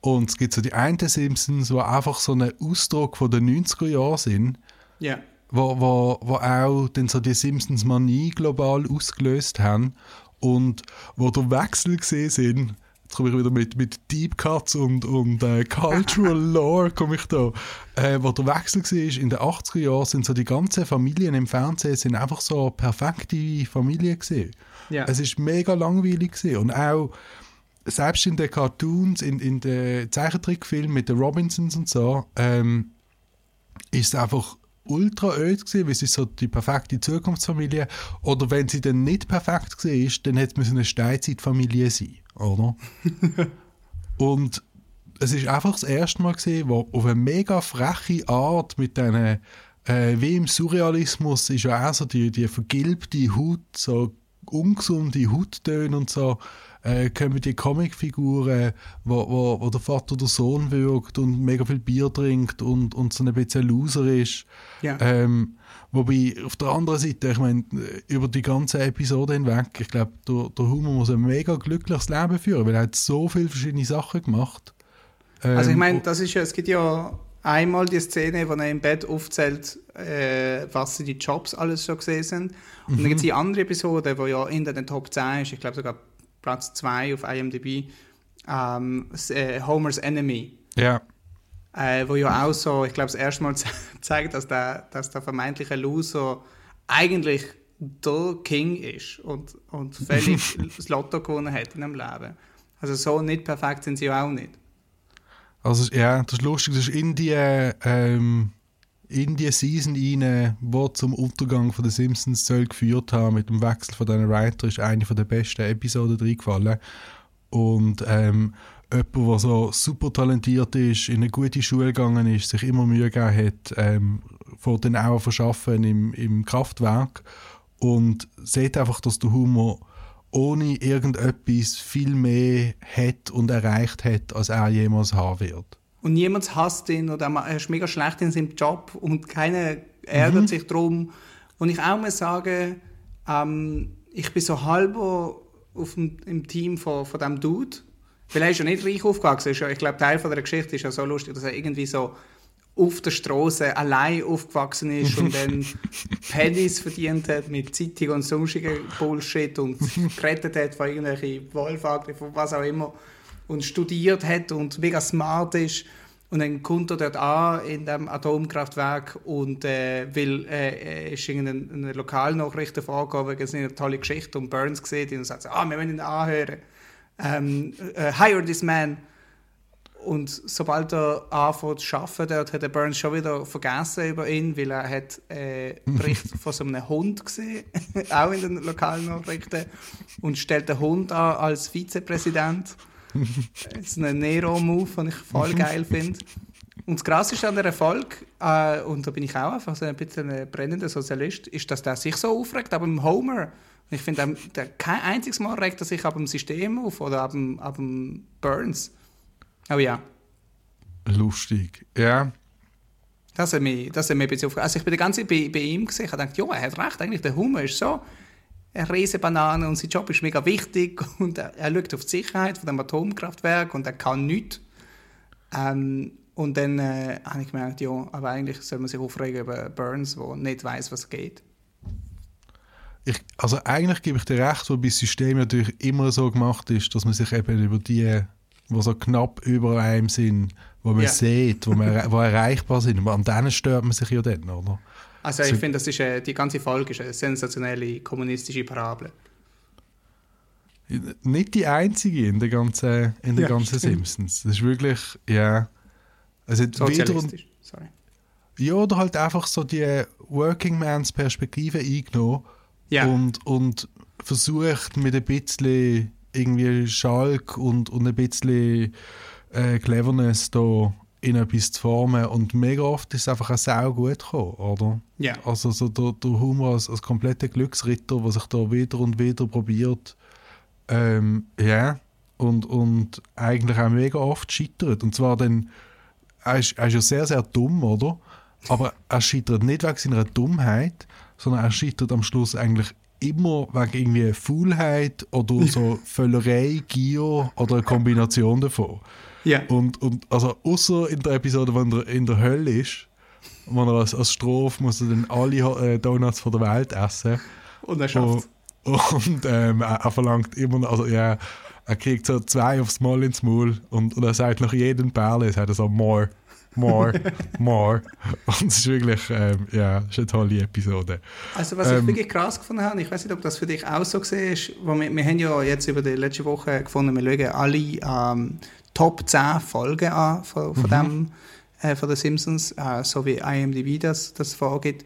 und es gibt so die einen Simpsons, die einfach so ein Ausdruck von den 90er Jahren sind, Ja, wo, wo, wo auch dann so die Simpsons-Manie global ausgelöst haben und wo der Wechsel gesehen sind, komme ich wieder mit, mit Deep Cuts und, und äh, Cultural Lore, komme ich da, äh, wo der Wechsel war in den 80er Jahren, sind so die ganzen Familien im Fernsehen sind einfach so perfekte Familien gesehen. Ja. Es ist mega langweilig gewesen. und auch selbst in den Cartoons, in, in den Zeichentrickfilmen mit den Robinsons und so, ähm, ist es einfach ultra öd gewesen, weil sie so die perfekte Zukunftsfamilie oder wenn sie dann nicht perfekt war, dann hätte es eine Steinzeitfamilie sein, oder? und es ist einfach das erste Mal gesehen, wo auf eine mega freche Art mit diesen äh, wie im Surrealismus ist ja auch so die, die vergilbte Haut, so ungesunde Hauttöne und so, äh, kommen die Comicfiguren, wo, wo, wo der Vater der Sohn wirkt und mega viel Bier trinkt und, und so ein bisschen Loser ist. Ja. Ähm, wobei auf der anderen Seite, ich meine, über die ganze Episode hinweg, ich glaube, der, der Humor muss ein mega glückliches Leben führen, weil er hat so viele verschiedene Sachen gemacht. Ähm, Also ich meine, das ist ja, es gibt ja einmal die Szene, wo er im Bett aufzählt, äh, was die Jobs alles schon gesehen sind. Und dann gibt es die andere Episode, wo ja in den Top 10 ist, ich glaube sogar Platz 2 auf IMDb, ähm, äh, Homer's Enemy. ja. Äh, wo ja auch so, ich glaube, das erste Mal ze- zeigt, dass der, dass der vermeintliche Loser eigentlich der King ist und, und völlig das Lotto gewonnen hat in einem Leben. Also so nicht perfekt sind sie auch nicht. Also ja, das ist lustig, das ist in die, ähm, in die Season rein, wo zum Untergang von den Simpsons soll geführt haben mit dem Wechsel von diesen Writer, ist eine von der besten Episoden reingefallen. Und ähm, jemand, der so super talentiert ist, in eine gute Schule gegangen ist, sich immer Mühe gegeben hat, ähm, fängt dann auch verschaffen im, im Kraftwerk und sieht einfach, dass der Humor ohne irgendetwas viel mehr hat und erreicht hat, als er jemals haben wird. Und niemand hasst ihn oder er ist mega schlecht in seinem Job und keiner ärgert sich drum. Und ich auch muss sagen, ähm, ich bin so halber auf dem, im Team von, von dem Dude. Er ist ja nicht reich aufgewachsen. Ist ja, ich glaube, Teil von der Geschichte ist ja so lustig, dass er irgendwie so auf der Straße allein aufgewachsen ist und dann Pennies verdient hat mit Zeitung und sonstigen Bullshit und gerettet hat von irgendwelchen Wolfangriffen, was auch immer und studiert hat und mega smart ist und dann kommt er dort an in dem Atomkraftwerk und äh, will äh, äh, ist irgendeine Lokalnachrichten vorgegeben wegen seiner tolle Geschichte und Burns gesehen und sagt ah wir wollen ihn anhören ähm, äh, hire this man und sobald er anfängt zu arbeiten dort, hat der Burns schon wieder vergessen über ihn, weil er hat äh, Bericht von so einem Hund gesehen, auch in den Lokalnachrichten und stellt den Hund an als Vizepräsident. Das ist ein Nero-Move, den ich voll geil finde. Und das Krasse an der Erfolg, äh, und da bin ich auch einfach so ein bisschen ein brennender Sozialist, ist, dass der sich so aufregt, aber im Homer. Und ich finde, der, der, kein einziges Mal regt er sich ab dem System auf oder ab dem, ab dem Burns. Oh ja, Lustig. Ja. das hat mich, das hat mich ein bisschen aufgeregt. Also ich bin die ganze Zeit bei, bei ihm gesehen, ich dachte, ja, er hat recht, eigentlich der Humor ist so eine Riesenbanane und sein Job ist mega wichtig und er, er schaut auf die Sicherheit von dem Atomkraftwerk und er kann nichts. Ähm, und dann äh, habe ich gemerkt, ja, aber eigentlich soll man sich aufregen über Burns, der nicht weiß, was geht. Ich, also eigentlich gebe ich dir recht, wobei das System natürlich immer so gemacht ist, dass man sich eben über die, die so knapp über einem sind, wo man Ja. sieht, wo, man, wo erreichbar sind, aber an denen stört man sich ja dann, oder? Also ich So- finde, das ist, äh, die ganze Folge ist eine sensationelle kommunistische Parabel. Nicht die einzige in der ganzen, in der Ja, ganzen stimmt. Simpsons. Das ist wirklich, ja. Also Sozialistisch, sorry. ja, oder halt einfach so die Working Mans Perspektive eingenommen Ja. und, und versucht mit ein bisschen irgendwie Schalk und, und ein bisschen äh, Cleverness da in etwas zu formen und mega oft ist es einfach auch sau gut gekommen, oder? Ja. Also so der, der Humor als, als kompletter Glücksritter, der sich da wieder und wieder probiert, ähm, ja, und, und eigentlich auch mega oft scheitert. Und zwar dann, er ist, er ist ja sehr, sehr dumm, oder? Aber er scheitert nicht wegen seiner Dummheit, sondern er scheitert am Schluss eigentlich immer wegen irgendwie Faulheit oder so Völlerei, Gier oder eine Kombination davon. Ja. Und, und also außer in der Episode, wo er in der Hölle ist, wo er als, als Strophe muss er dann alle äh, Donuts von der Welt essen. Und er schafft Und ähm, er, er verlangt immer noch, also ja, er kriegt so zwei aufs Mal ins Maul und, und er sagt nach jedem Perle, sagt er so more, more, more. Und es ist wirklich, ähm, ja, ist eine tolle Episode. Also was Ähm, ich wirklich krass gefunden habe, ich weiß nicht, ob das für dich auch so gesehen ist, wir, wir haben ja jetzt über die letzte Woche gefunden, wir schauen alle ähm, Top 10 Folgen an von, von dem, äh, von den Simpsons, äh, so wie IMDb das, das vorgibt.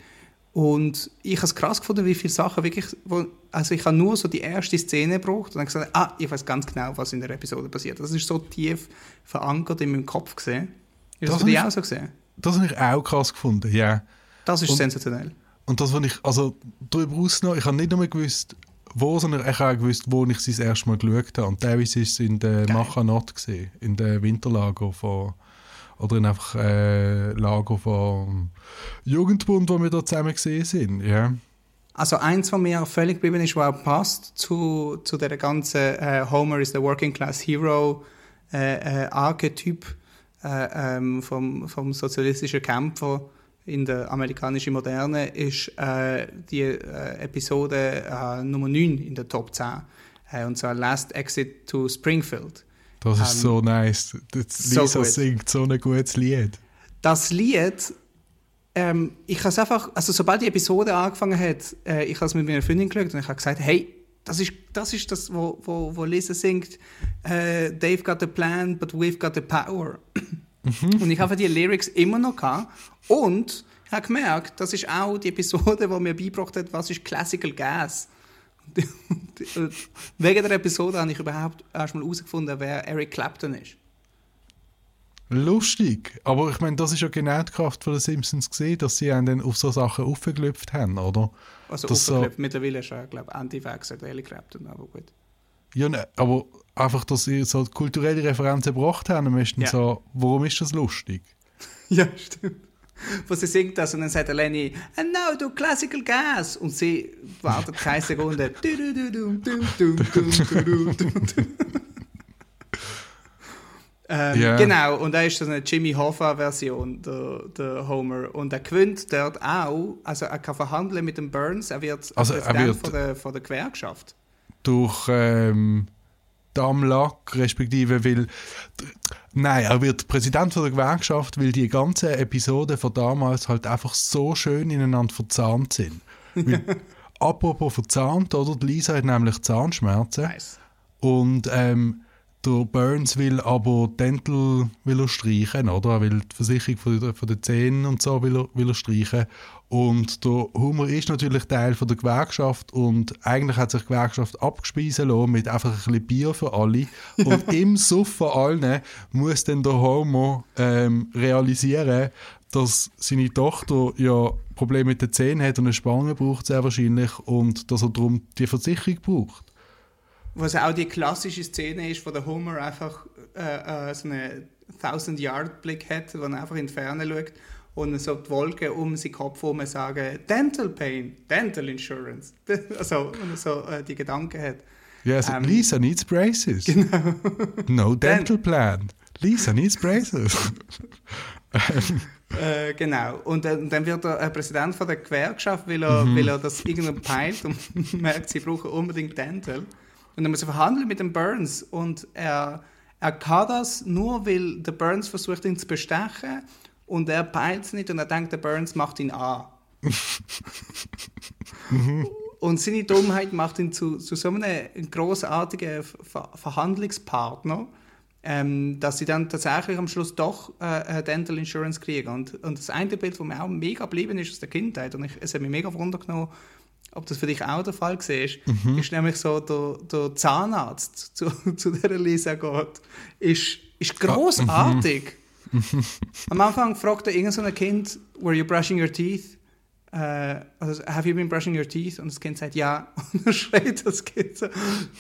Und ich habe es krass gefunden, wie viele Sachen wirklich, wo, also ich habe nur so die erste Szene gebraucht und dann gesagt, ah, ich weiß ganz genau, was in der Episode passiert. Das ist so tief verankert in meinem Kopf gesehen. Ist das, Das dich habe auch so gesehen? Das habe ich auch krass gefunden, ja. Das ist Und- sensationell. Und das, was ich, also darüber hinaus noch, ich habe nicht nur gewusst, wo, sondern ich habe auch gewusst, wo ich sie das erste Mal geschaut habe. Und teilweise ist es in der. Machanot gesehen, in der Winterlager von, oder in einfach äh, Lager vom Jugendbund, wo wir da zusammen gesehen sind, ja. Also eins, was mir völlig geblieben ist, was auch passt zu, zu der ganzen äh, Homer is the Working Class Hero äh, äh, Archetyp äh, ähm, vom, vom sozialistischen Kämpfer in der amerikanischen Moderne, ist äh, die äh, Episode äh, Nummer 9 in der Top 10. Äh, und zwar Last Exit to Springfield. Das ist Ähm, so nice. Das so Lisa gut. singt so ein gutes Lied. das Lied, ähm, ich habe es einfach, also sobald die Episode angefangen hat, äh, ich habe es mit meiner Freundin geschaut und ich habe gesagt, hey, das ist das, ist das wo, wo, wo Lisa singt, äh, They've got the plan, but we've got the power. Und ich habe die Lyrics immer noch gehabt und ich habe gemerkt, das ist auch die Episode, die mir beigebracht hat, was ist Classical Gas. Wegen der Episode habe ich überhaupt erstmal herausgefunden, wer Eric Clapton ist. Lustig. Aber ich meine, das ist ja genau die Kraft von den Simpsons gesehen, dass sie einen dann auf so Sachen aufgeklüpft haben, oder? Also Das so-. Mittlerweile ist er, glaube ich, Anti-Vax gesagt, Eric Clapton, aber gut. Ja, ne, aber einfach, dass sie so kulturelle Referenzen gebracht haben, am besten Ja. so, warum ist das lustig? Ja, stimmt. Wo sie singt das und dann sagt der Lenny, and now do classical gas. Und sie wartet keine Sekunde. Ähm, Ja. Genau, und da ist das eine Jimmy Hoffa-Version, der, der Homer. Und er gewinnt dort auch, also er kann verhandeln mit dem Burns, er wird Also er Präsident wird- von, der, von der Gewerkschaft. Durch ähm, Damlack, respektive weil. Nein, er wird Präsident von der Gewerkschaft, weil die ganzen Episoden von damals halt einfach so schön ineinander verzahnt sind. Weil, apropos verzahnt, oder? Die Lisa hat nämlich Zahnschmerzen. Nice. Und ähm, der Burns will aber Dental will er streichen, oder? Er will die Versicherung von den, von den Zähnen und so will er, will er streichen. Und der Humor ist natürlich Teil von der Gewerkschaft und eigentlich hat sich die Gewerkschaft abgespeisen lassen mit einfach ein bisschen Bier für alle. Und im Suff von allen muss dann der Homer ähm, realisieren, dass seine Tochter ja Probleme mit den Zähnen hat und eine Spange braucht sehr wahrscheinlich und dass er darum die Versicherung braucht. Was auch die klassische Szene ist, wo der Homer einfach äh, äh, so einen 1000-Yard-Blick hat, wo er einfach in die Ferne schaut und so die Wolken um seinen Kopf herum sagen, Dental Pain, Dental Insurance. also, und so äh, die Gedanken hat. Yes, Ähm, Lisa needs braces. Genau. No dental plan. Lisa needs braces. Äh, genau. Und dann, dann wird er äh, Präsident von der Gewerkschaft, weil er, weil er das irgendwann peilt und merkt, sie brauchen unbedingt Dental. Und dann muss er verhandeln mit dem Burns und er, er kann das nur, weil der Burns versucht, ihn zu bestechen und er peilt es nicht und er denkt, der Burns macht ihn an. Und seine Dummheit macht ihn zu, zu so einem großartigen Ver Verhandlungspartner, ähm, dass sie dann tatsächlich am Schluss doch äh, Dental Insurance kriegen. Und, und das eine Bild, das mir auch mega geblieben ist aus der Kindheit, und ich, es hat mich mega runtergenommen, ob das für dich auch der Fall war, ist nämlich so, der, der Zahnarzt zu, zu der Lisa geht, ist, ist großartig. Am Anfang fragt er irgendein so Kind, were you brushing your teeth? Äh, also, have you been brushing your teeth? Und das Kind sagt ja. Und dann schreit das Kind so,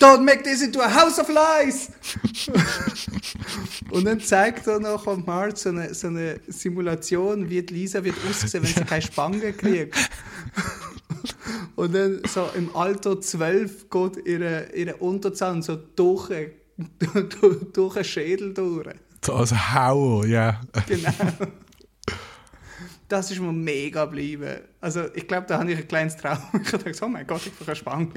don't make this into a house of lies! und dann zeigt er noch am Markt so eine, so eine Simulation, wie Lisa wird aussehen, wenn sie keine Spange kriegt. und dann so im Alter 12 geht ihre, ihre Unterzahn so durch, durch, durch den Schädel durch. so als Hauer, ja. Genau. das ist mir mega geblieben. Also ich glaube, da habe ich ein kleines Traum. Ich habe gedacht, oh mein Gott, ich bin Spangen.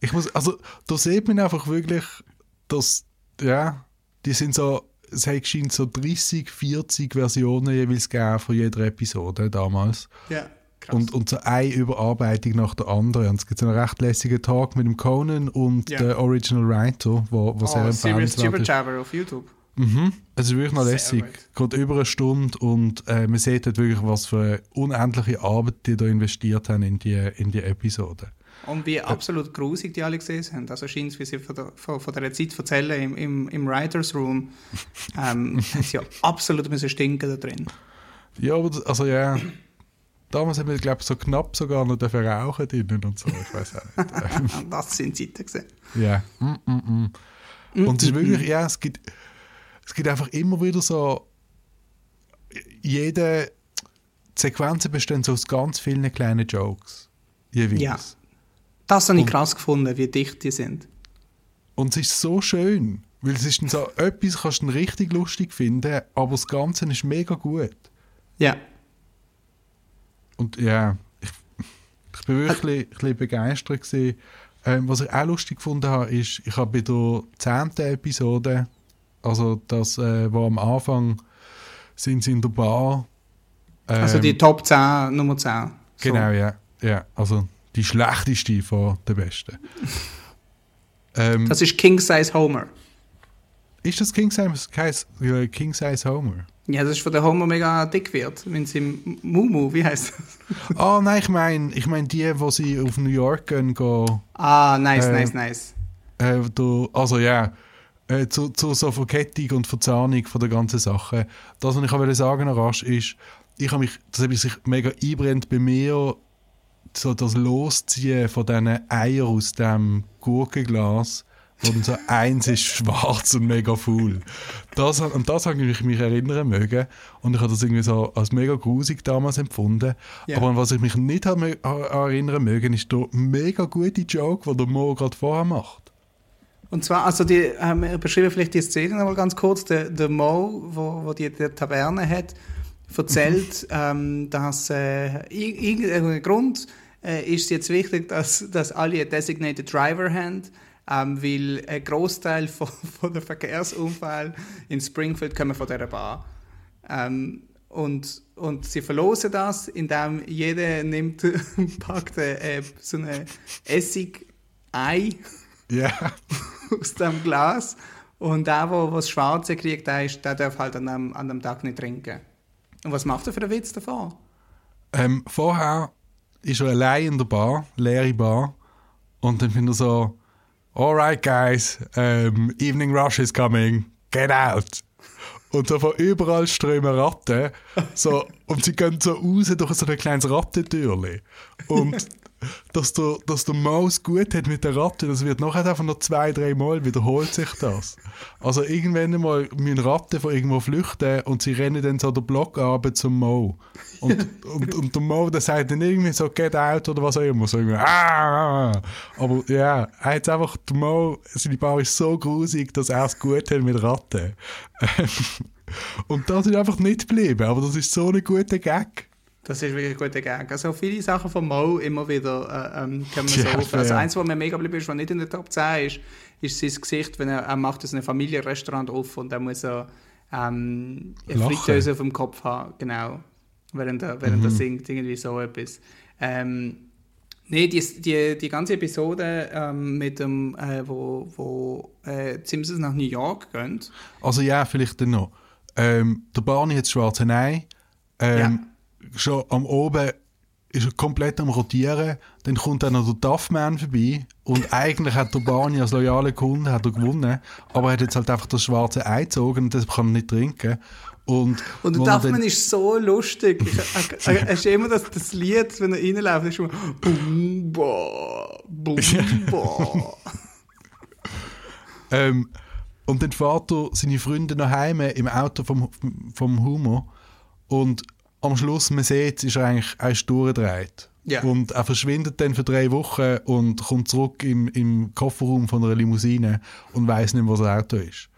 Ich muss, also da sieht man einfach wirklich, dass, ja, die sind so, es hat so 30, 40 Versionen jeweils gegeben von jeder Episode damals. Ja. Krass. Und, und so eine Überarbeitung nach der anderen. Und es gibt einen recht lässigen Talk mit dem Conan und ja. der Original Writer, wo, wo oh, sehr empfehlenswert ist. auf YouTube. Mhm. Es ist wirklich noch lässig. Geht über eine Stunde und äh, man sieht halt wirklich, was für eine unendliche Arbeit die da investiert haben in die, in die Episode. Und wie absolut grusig die alle gesehen haben. Also scheint es, wie sie von der, von, von der Zeit erzählen im, im, im Writers Room, ähm, hat ja absolut müssen stinken da drin. Ja, aber also ja, damals haben wir, glaube ich, so knapp sogar noch dafür rauchen drinnen und so. Ich weiß auch nicht. das sind Zeiten gesehen. Ja. Mm, mm, mm. Und es ist wirklich, ja, es gibt, es gibt einfach immer wieder so, jede Sequenz besteht so aus ganz vielen kleinen Jokes. Jeweils. Ja. Das habe ich krass gefunden, wie dicht die sind. Und es ist so schön, weil es ist dann so, etwas kannst du richtig lustig finden, aber das Ganze ist mega gut. Ja. Und ja, ich, ich bin wirklich ein bisschen begeistert gewesen. Ähm, was ich auch lustig gefunden habe, ist, ich habe bei der zehnten Episode, also das, äh, wo am Anfang sind sie in der Bar. Ähm, also die ähm, Top 10, Nummer 10. So. Genau, ja. ja. Also die schlechteste von der besten. ähm, das ist King Size Homer. Ist das King Size, King Size Homer? Ja, das ist von der Homer mega dick wird, wenn sie im Mumu, wie heißt das? Ah, oh, nein, ich meine ich mein die, wo sie auf New York gehen. gehen ah, nice, äh, nice, nice. Äh, du, also ja, äh, zu, zu so Verkettung und Verzahnung von der ganzen Sache. Das, was ich auch sagen rasch ist, ich habe mich, das habe sich mega einbrennt bei mir, so das Losziehen von diesen Eiern aus dem Gurkenglas und so eins ist schwarz und mega faul. Das, und das habe ich mich erinnern mögen. Und ich habe das irgendwie so als mega grusig damals empfunden. Yeah. Aber an was ich mich nicht erinnern mögen, ist der mega gute Joke, den der Mo gerade vorher macht. Und zwar, also die, ähm, beschreibe vielleicht die Szene nochmal ganz kurz. Der, der Mo, wo, wo die, die Taverne hat, erzählt, mhm. ähm, dass äh, irgendein Grund äh, ist jetzt wichtig, dass, dass alle einen designated Driver haben ähm, weil ein Großteil von, von der Verkehrsunfall in Springfield kommen von dieser Bar. Ähm, und, und sie verlosen das, indem jeder nimmt, packt äh, so ein Essig-Ei yeah. aus dem Glas und der, der das Schwarze kriegt, der, ist, der darf halt an dem, an dem Tag nicht trinken. Und was macht er für einen Witz davon? Ähm, vorher ist er allein in der Bar, leere Bar, und dann findet er so Alright, guys, um, Evening Rush is coming, get out. Und so von überall strömen Ratten. So, und sie gehen so raus durch so ein kleines Rattentürchen. Und dass der, dass der Maus gut hat mit der Ratte, das wird nachher einfach noch zwei, drei Mal wiederholt sich das. Also irgendwann mal müssen Ratten von irgendwo flüchten und sie rennen dann so den Block ab zum Mo. Und, und, und der Mo, der sagt dann irgendwie so, get out oder was auch immer. So irgendwie, ah, Aber ja, er hat einfach, der Mo, seine Bau ist so grusig, dass er es gut hat mit Ratten. und das ist einfach nicht geblieben, aber das ist so ein guter Gag. Das ist wirklich ein guter Gag. Also viele Sachen von Mo immer wieder äh, ähm, können wir ja, so auf. Also eins, was mir mega beliebt ist, was nicht in der Top 10 ist, ist sein Gesicht, wenn er, er macht ein Familienrestaurant auf und dann muss er ähm, eine Fritteuse auf dem Kopf haben, genau, während er, während mhm. er singt, irgendwie so etwas. Ähm, Nee, die, die, die ganze Episode ähm, mit dem, äh, wo, wo äh, Simpsons nach New York gehen. Also ja, vielleicht dann noch. Ähm, der Barney hat das schwarze Ei. Ähm, ja schon am Oben ist er komplett am Rotieren. Dann kommt dann noch der Duffman vorbei. Und eigentlich hat der Barney als loyaler Kunde hat er gewonnen. Aber er hat jetzt halt einfach das schwarze Ei gezogen und das kann er nicht trinken. Und, und der Duffman ist so lustig. Er ist immer das, das Lied, wenn er reinläuft, ist immer Bumba, Bumba. ähm, und dann fährt er seine Freunde nach Hause im Auto vom, vom Humor. Und am Schluss, man sieht, ist er eigentlich er ist durchgedreht. Ja. Und er verschwindet dann für drei Wochen und kommt zurück im, im Kofferraum von einer Limousine und weiß nicht, wo das Auto ist.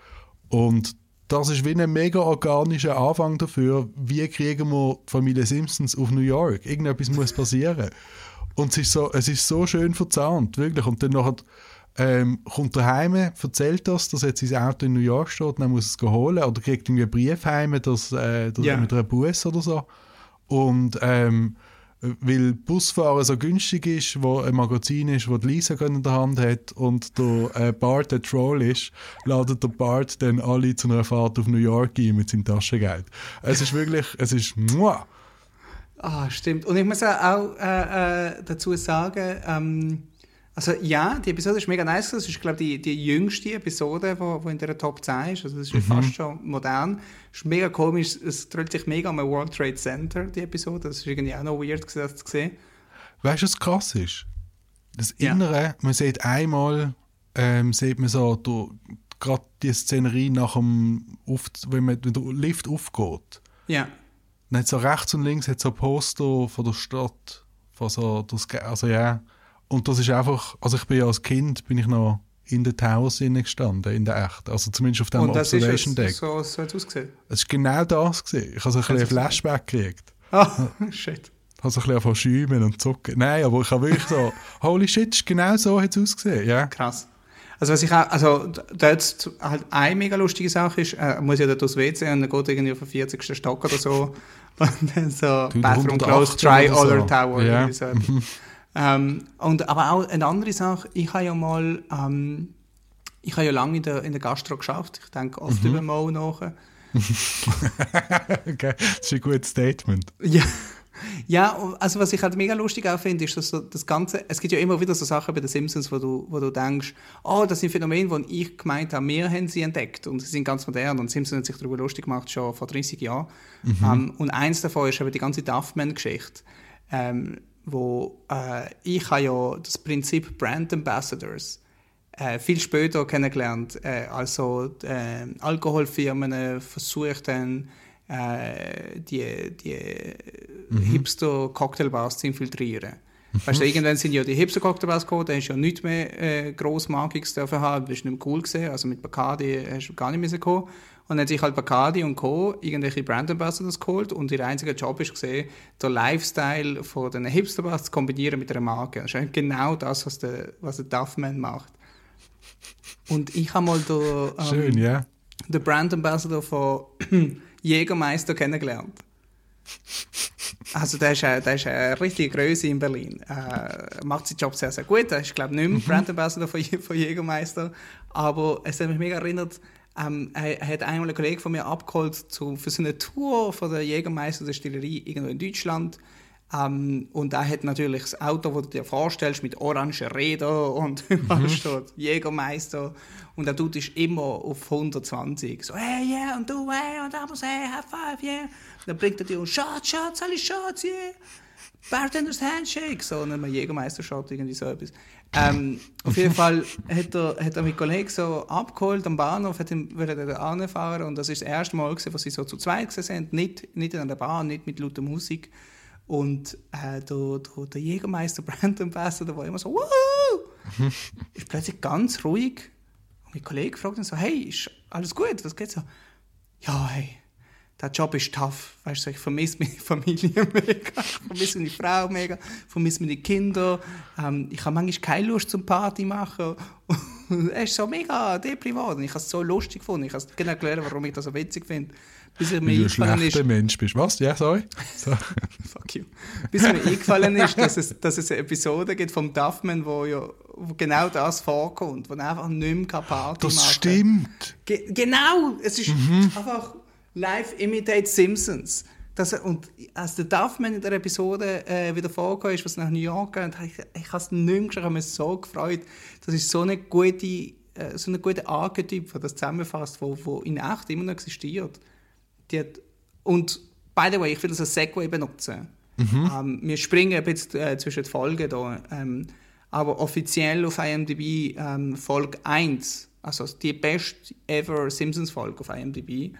Und das ist wie ein mega organischer Anfang dafür, wie kriegen wir die Familie Simpsons auf New York. Irgendetwas muss passieren. Und es ist so, es ist so schön verzahnt, wirklich. Und dann nachher, ähm, kommt er heim, erzählt das, dass jetzt sein Auto in New York steht, dann muss es es holen oder kriegt irgendwie einen Brief heim, dass, äh, dass Ja. mit einer Bus oder so. Und ähm, weil Busfahren so günstig ist, wo ein Magazin ist, wo die Lisa in der Hand hat und der äh, Bart der Troll ist, ladet der Bart dann alle zu einer Fahrt auf New York ein mit seinem Taschengeld. Es ist wirklich, es ist muah. Ah, stimmt. Und ich muss auch äh, äh, dazu sagen, ähm, also ja, die Episode ist mega nice. Das ist, glaube ich, die, die jüngste Episode, wo, wo in der Top 10 ist. Also das ist fast schon modern. ist mega komisch. Es dreht sich mega um ein World Trade Center, die Episode. Das ist irgendwie auch noch weird, das zu sehen. Weißt du, was krass ist? Das Ja. Innere, man sieht einmal, ähm, sieht man so, gerade die Szenerie nach dem, auf, wenn, man, wenn der Lift aufgeht. Ja. Dann hat so rechts und links hat so Poster von der Stadt, von so, das, also ja. Und das ist einfach, also ich bin ja als Kind, bin ich noch in den Towers gestanden, in der echt. Also zumindest auf dem Und das ist Observation jetzt, Deck. so, so hat es ausgesehen. Es ist genau das gewesen. Ich habe so ein bisschen Flashback gekriegt. Ah, shit. Ich habe so ein bisschen von schäumen und zucken. Nein, aber ich habe wirklich so, holy shit, ist genau so hat es ausgesehen, ja. Krass. Also was ich auch, also da jetzt halt eine mega lustige Sache ist, äh, muss ja dort aufs WC und dann geht irgendwie auf den 40. Stock oder so und dann so Bathroom 180 closed, try oder so. other tower. Ja. So. Ähm, und aber auch eine andere Sache, ich habe ja mal, ähm, ich habe ja lange in der, in der Gastro geschafft, ich denke oft Mhm. über Mo nach. okay. Das ist ein gutes Statement. Ja. Ja, also was ich halt mega lustig auch finde, ist, dass so das Ganze, es gibt ja immer wieder so Sachen bei den Simpsons, wo du, wo du denkst, oh, das sind Phänomene, wo ich gemeint habe, wir haben sie entdeckt und sie sind ganz modern und Simpsons hat sich darüber lustig gemacht, schon vor 30 Jahren. Ähm, und eins davon ist eben die ganze Duffman-Geschichte, ähm, wo äh, ich habe ja das Prinzip Brand Ambassadors äh, viel später kennengelernt. Äh, also äh, Alkoholfirmen äh, versuchen dann äh, die, die Hipster-Cocktailbars zu infiltrieren. Weißt du, irgendwann sind ja die Hipster-Cocktailbars gekommen, dann du ja nichts mehr äh, grossmarkiges dürfen haben, das ist nicht mehr cool gesehen, also mit Bacardi hast du gar nicht mehr kommen. Und dann hat sich halt Bacardi und Co. irgendwelche Brand Ambassadors geholt und ihr einziger Job ist gesehen, den Lifestyle von den Hipsterbars zu kombinieren mit einer Marke. Das ist genau das, was der, was der Duffman macht. Und ich habe mal den, ähm, Schön, ja. den Brand Ambassador von Jägermeister kennengelernt. Also der ist, eine- der ist eine richtige Größe in Berlin. Äh, macht seinen Job sehr, sehr gut. Er ist, glaube ich, nicht mehr Brand Ambassador von, von Jägermeister. Aber es hat mich mega erinnert, ähm, er, er hat einmal einen Kollegen von mir abgeholt zu, für so eine Tour von der Jägermeister Destillerie irgendwo in Deutschland. Ähm, und er hat natürlich das Auto, das du dir vorstellst, mit orangen Rädern und überall steht Jägermeister. Und der Dude ist immer auf 120. So, hey, yeah, und du, hey, und da muss, hey, high five, yeah. Und dann bringt er dir, Shots, Shots, alle Shots, yeah. Bartenders Handshake, so und ein Jägermeister-Shot, irgendwie so etwas. Ähm, auf jeden Fall hat er, hat er meinen Kollegen so abgeholt am Bahnhof, hat ihn er anfahren und das ist das erste Mal, gewesen, wo sie so zu zweit sind, nicht, nicht in der Bahn, nicht mit lauter Musik. Und äh, der, der, der Jägermeister Brand Ambassador war immer so, Wuhu! ist plötzlich ganz ruhig. Und mein Kollege fragt ihn so, hey, ist alles gut? Was geht's so? Ja, hey, der Job ist tough. Weißt du, ich vermisse meine Familie mega, ich vermisse meine Frau mega, ich vermisse meine Kinder. Ähm, ich habe manchmal keine Lust zum Party machen. Und er ist so mega. Und ich habe es so lustig gefunden. Ich habe es genau erklären, warum ich das so witzig finde. Bis mir du ein eingefallen ist, schlechter Mensch bist. Was? Ja, sorry. So. Fuck you. Bis mir eingefallen ist, dass es, dass es eine Episode gibt vom Duffman, wo ja wo genau das vorkommt, wo einfach nicht mehr Party machen Das stimmt. Ge genau, es ist Mhm. einfach live imitate Simpsons. Das, und als der Duffman in der Episode äh, wieder vorgekommen ist, was nach New York geht, ich, ich habe es nicht ich habe mich so gefreut. Das ist so eine gute, äh, so eine gute Archetyp, der das zusammenfasst, wo, wo in echt immer noch existiert. Die hat, und by the way, ich will das als Segway benutzen. Ähm, wir springen ein bisschen äh, zwischen den Folgen da. Ähm, aber offiziell auf IMDb ähm, Folge 1, also die beste ever Simpsons-Folge auf IMDb,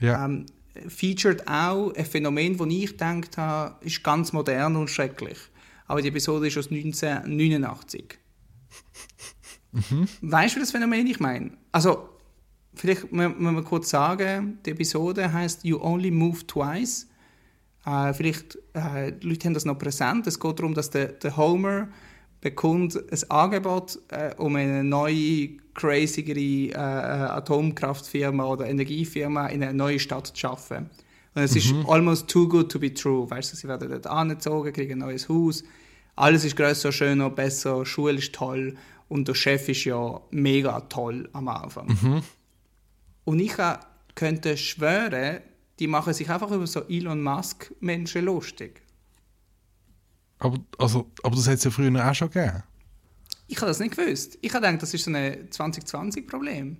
Ja. ähm, featured auch ein Phänomen, das ich gedacht habe, ist ganz modern und schrecklich. Aber die Episode ist aus 1989. Weißt du, das Phänomen ich meine? Also, vielleicht müssen wir kurz sagen, die Episode heißt You Only Move Twice. Äh, vielleicht, äh, die Leute haben das noch präsent. Es geht darum, dass der, der Homer bekommt ein Angebot, äh, um eine neue, crazygere äh, Atomkraftfirma oder Energiefirma in eine neue Stadt zu schaffen. Und es ist almost too good to be true. Weißt du, sie werden dort angezogen, kriegen ein neues Haus. Alles ist größer, schöner, besser, Schule ist toll und der Chef ist ja mega toll am Anfang. Und ich könnte schwören, die machen sich einfach über so Elon Musk Menschen lustig. Aber, also, aber das hat es ja früher auch schon gegeben. Ich habe das nicht gewusst. Ich habe gedacht, das ist so ein 2020-Problem.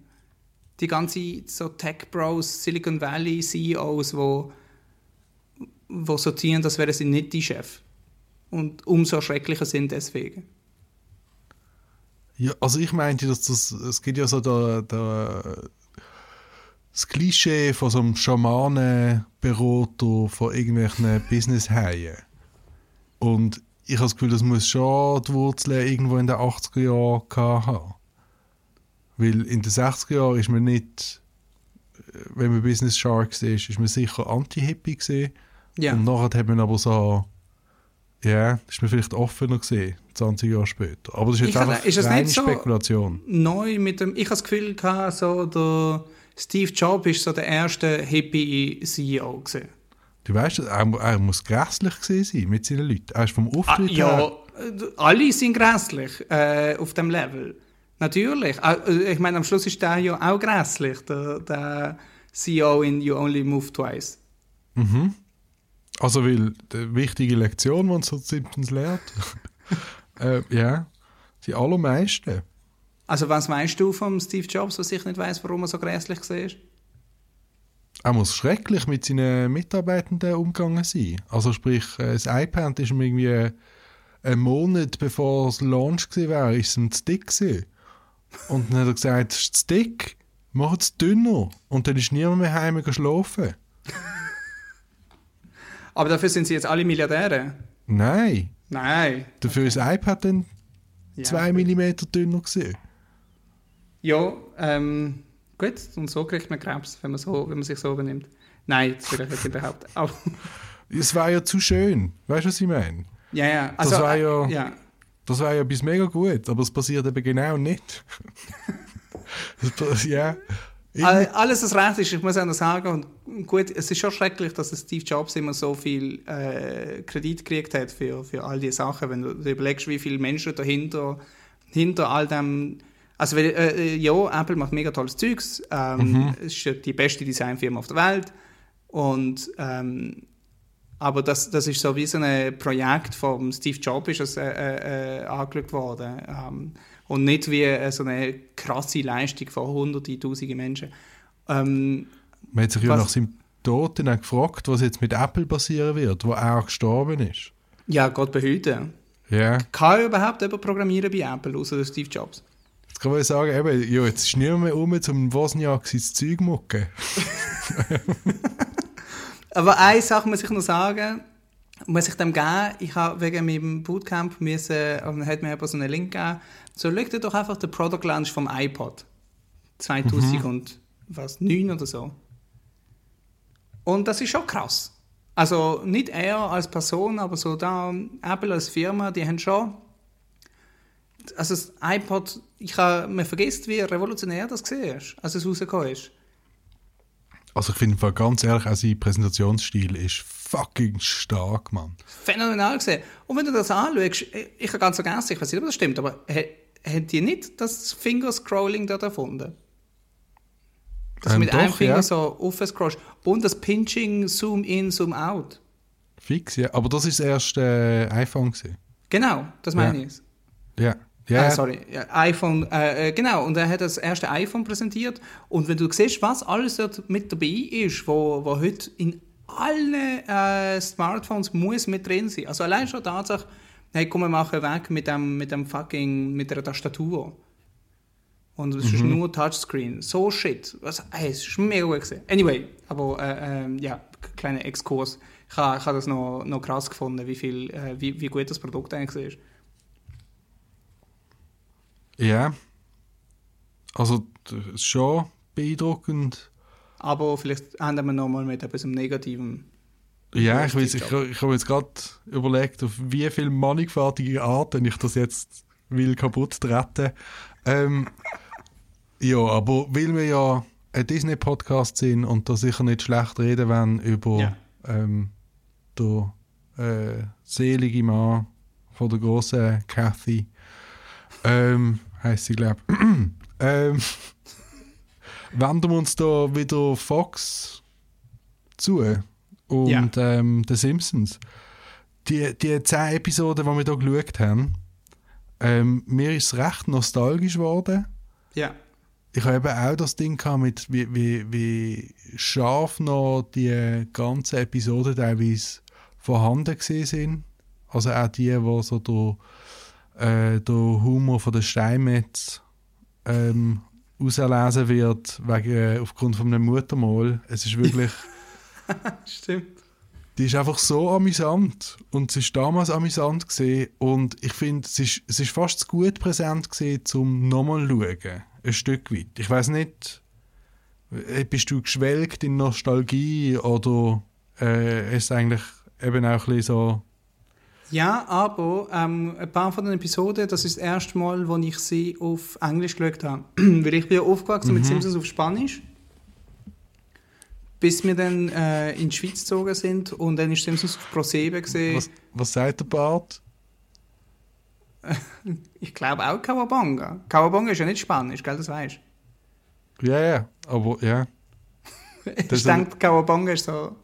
Die ganzen so Tech-Bros, Silicon Valley CEOs, wo, wo sortieren, das wären sie nicht die Chef. Und umso schrecklicher sind deswegen. Ja, also ich meinte, dass das, es gibt ja so der, der, das Klischee von so einem Schamanenberater von irgendwelchen Business-Haien. Und ich habe das Gefühl, das muss schon die Wurzeln irgendwo in den 80er Jahren haben. Weil in den 60er Jahren ist man nicht, äh, wenn man Business Sharks ist, ist man sicher anti-hippie gesehen. Ja. Und nachher hat man aber so, ja, ist man vielleicht offener gesehen, 20 Jahre später. Aber das ist jetzt Ich einfach ist das reine so- Spekulation. Neu mit dem, ich habe das Gefühl gehabt, so der Steve Jobs ist so der erste Hippie-CEO gewesen. Du weißt, er, er muss grässlich gewesen sein mit seinen Leuten. Er ist vom Ah, Auftritt ja, her... alle sind grässlich äh, auf dem Level. Natürlich. Ah, äh, Ich meine, am Schluss ist der ja auch grässlich, der, der CEO in You Only Move Twice. Also, weil die wichtige Lektion, die uns so Simpsons lehrt, äh, ja, die allermeisten. Also was meinst du vom Steve Jobs, was ich nicht weiß, warum er so grässlich war? Er muss schrecklich mit seinen Mitarbeitenden umgegangen sein. Also sprich, äh, das iPad ist ihm irgendwie einen Monat bevor es Launch gewesen wäre, ist es ihm zu dick gewesen. Und dann hat er gesagt, es ist zu dick, mach es dünner. Und dann ist niemand mehr heim geschlafen. Aber dafür sind sie jetzt alle Milliardäre. Nein, Nein. dafür ist das iPad dann Ja. zwei Millimeter dünner gewesen. Ja, ähm, gut. Und so kriegt man Krebs, wenn man, so, wenn man sich so benimmt. Nein, das will ich nicht. Aber, Es war ja zu schön. Weißt du, was ich meine? ja, ja. Also, war äh, ja- ja. Das wäre ja bis mega gut, aber es passiert eben genau nicht. Das ja. All- Alles, was recht ist, ich muss auch noch sagen, und gut, es ist schon schrecklich, dass Steve Jobs immer so viel äh, Kredit gekriegt hat für, für all diese Sachen. Wenn du dir überlegst, wie viele Menschen dahinter, hinter all dem. Also, weil, äh, äh, ja, Apple macht mega tolles Zeugs. Ähm, Es ist die beste Designfirma auf der Welt. Und, ähm, aber das, das ist so wie so ein Projekt vom Steve Jobs ist es, äh, äh, äh, angeschaut worden. Ähm, und nicht wie äh, so eine krasse Leistung von hunderten, tausenden Menschen. Ähm, Man hat sich ja nach seinem Tod dann gefragt, was jetzt mit Apple passieren wird, wo er gestorben ist. ja, Gott behüte. Ja, Kann überhaupt jemand programmieren bei Apple, außer Steve Jobs? Jetzt kann man sagen, eben, ja, jetzt ist niemand mehr um, zum Wozniak sein Zeug zu mucken. Aber eine Sache muss ich noch sagen, muss ich dem geben, ich habe wegen meinem Bootcamp müssen, dann hat mir jemand so einen Link gegeben, so schau dir doch einfach den Product Launch vom iPod 2009 oder so. Und das ist schon krass. Also nicht er als Person, aber so da Apple als Firma, die haben schon also das iPod, ich habe, man vergisst, wie revolutionär das war, als es rausgekommen ist. Also ich finde ganz ehrlich, auch sein Präsentationsstil ist fucking stark, Mann. phänomenal gesehen. Und wenn du das anschaust, ich, habe ganz vergessen, ich weiß nicht, ob das stimmt, aber haben die nicht das Fingerscrolling dort erfunden? Dass du Ähm, mit doch, einem Finger ja. so aufscrollst. Und das Pinching, Zoom in, Zoom out. Fix, ja. Aber das ist das erste äh, iPhone gewesen. Genau, das meine Ja. ich. Ja. Ja, Ah, sorry, ja, iPhone, äh, äh, genau, und er hat das erste iPhone präsentiert. Und wenn du siehst, was alles dort mit dabei ist, wo, wo heute in allen äh, Smartphones muss mit drin sein. Also allein schon Tatsache, hey, komm, wir machen weg mit dem, mit dem fucking, mit der Tastatur. Und es ist nur Touchscreen. So shit. Was, hey, es ist mega gut gewesen. Anyway, aber äh, ähm, ja, kleiner Exkurs. Ich habe das noch, noch krass gefunden, wie, viel, äh, wie, wie gut das Produkt eigentlich ist. Ja. Also schon beeindruckend. Aber vielleicht enden wir nochmal mit etwas Negativem. Ja, ich, weiß, ich, ich habe jetzt gerade überlegt, auf wie viele mannigfaltige Arten ich das jetzt will kaputt treten. Ähm, ja, aber weil wir ja ein Disney-Podcast sind und da sicher nicht schlecht reden wollen über Ja. ähm, der äh, selige Mann von der großen Kathy, ähm, heisst sie, glaube ich, ähm, wenden wir uns da wieder Fox zu und ähm, The Simpsons. Die, die zehn Episoden, die wir da geschaut haben, ähm, mir ist es recht nostalgisch geworden. Ja. Ich habe eben auch das Ding gehabt mit, wie, wie, wie scharf noch die ganzen Episoden teilweise vorhanden gewesen sind. Also auch die, wo so der, äh, der Humor von den Steinmetz ähm, auserlesen wird, wegen, aufgrund von einem Muttermal. Es ist wirklich, Stimmt. die ist einfach so amüsant und es ist damals amüsant gesehen und ich finde, es ist, es ist fast zu gut präsent gesehen, zum nochmal schauen, ein Stück weit. Ich weiß nicht, äh, bist du geschwelgt in Nostalgie oder äh, ist es eigentlich eben auch ein bisschen so, Ja, aber ähm, ein paar von den Episoden, das ist das erste Mal, wo ich sie auf Englisch geschaut habe. Weil ich bin ja aufgewachsen mit Simpsons auf Spanisch. Bis wir dann äh, in die Schweiz gezogen sind und dann ist Simpsons auf ProSieben gesehen. was, was sagt der Bart? Ich glaube auch Kawabanga. Kawabanga ist ja nicht Spanisch, gell, das weißt Ja, ja, aber ja. du. Ich denke, Kawabanga ist so...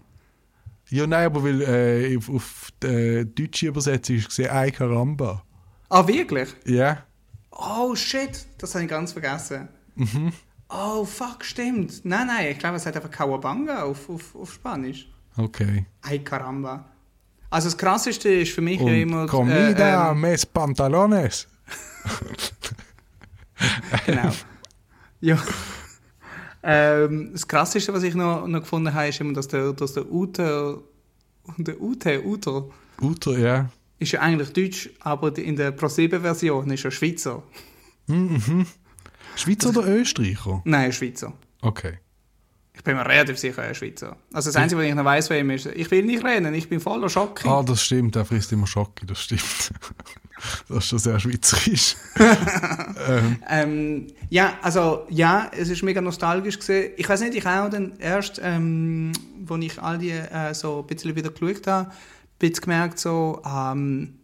Ja, nein, aber weil äh, auf, auf der deutschen Übersetzung ist gesehen, ein Karamba. Ah, wirklich? Ja. Oh, shit, das habe ich ganz vergessen. Oh, fuck, stimmt. Nein, nein, ich glaube, es hat einfach Kawabanga auf, auf, auf Spanisch. Okay. Ay, caramba. Also das Krasseste ist für mich ja immer... Und comida, äh, ähm, mes pantalones. genau. ja. Ähm, das Krasseste, was ich noch, noch gefunden habe, ist immer, dass der, dass der Ute... Der Ute, Uter, Uter, ja. ist ja eigentlich Deutsch, aber in der ProSieben-Version ist er Schweizer. Schweizer oder Österreicher? Nein, Schweizer. Okay. Ich bin mir relativ sicher, er ist Schweizer. Also das Einzige, was ich noch weiss, wer ihm ist, ich will nicht reden, ich bin voller Schock. Ah, das stimmt, er frisst immer Schocke, das stimmt. das ist schon sehr schweizerisch. ähm, Ähm, ja, also ja, es ist mega nostalgisch gesehen. Ich weiß nicht, ich auch dann erst, ähm, wo ich all die äh, so ein bisschen wieder geschaut habe, ein bisschen gemerkt so, ähm,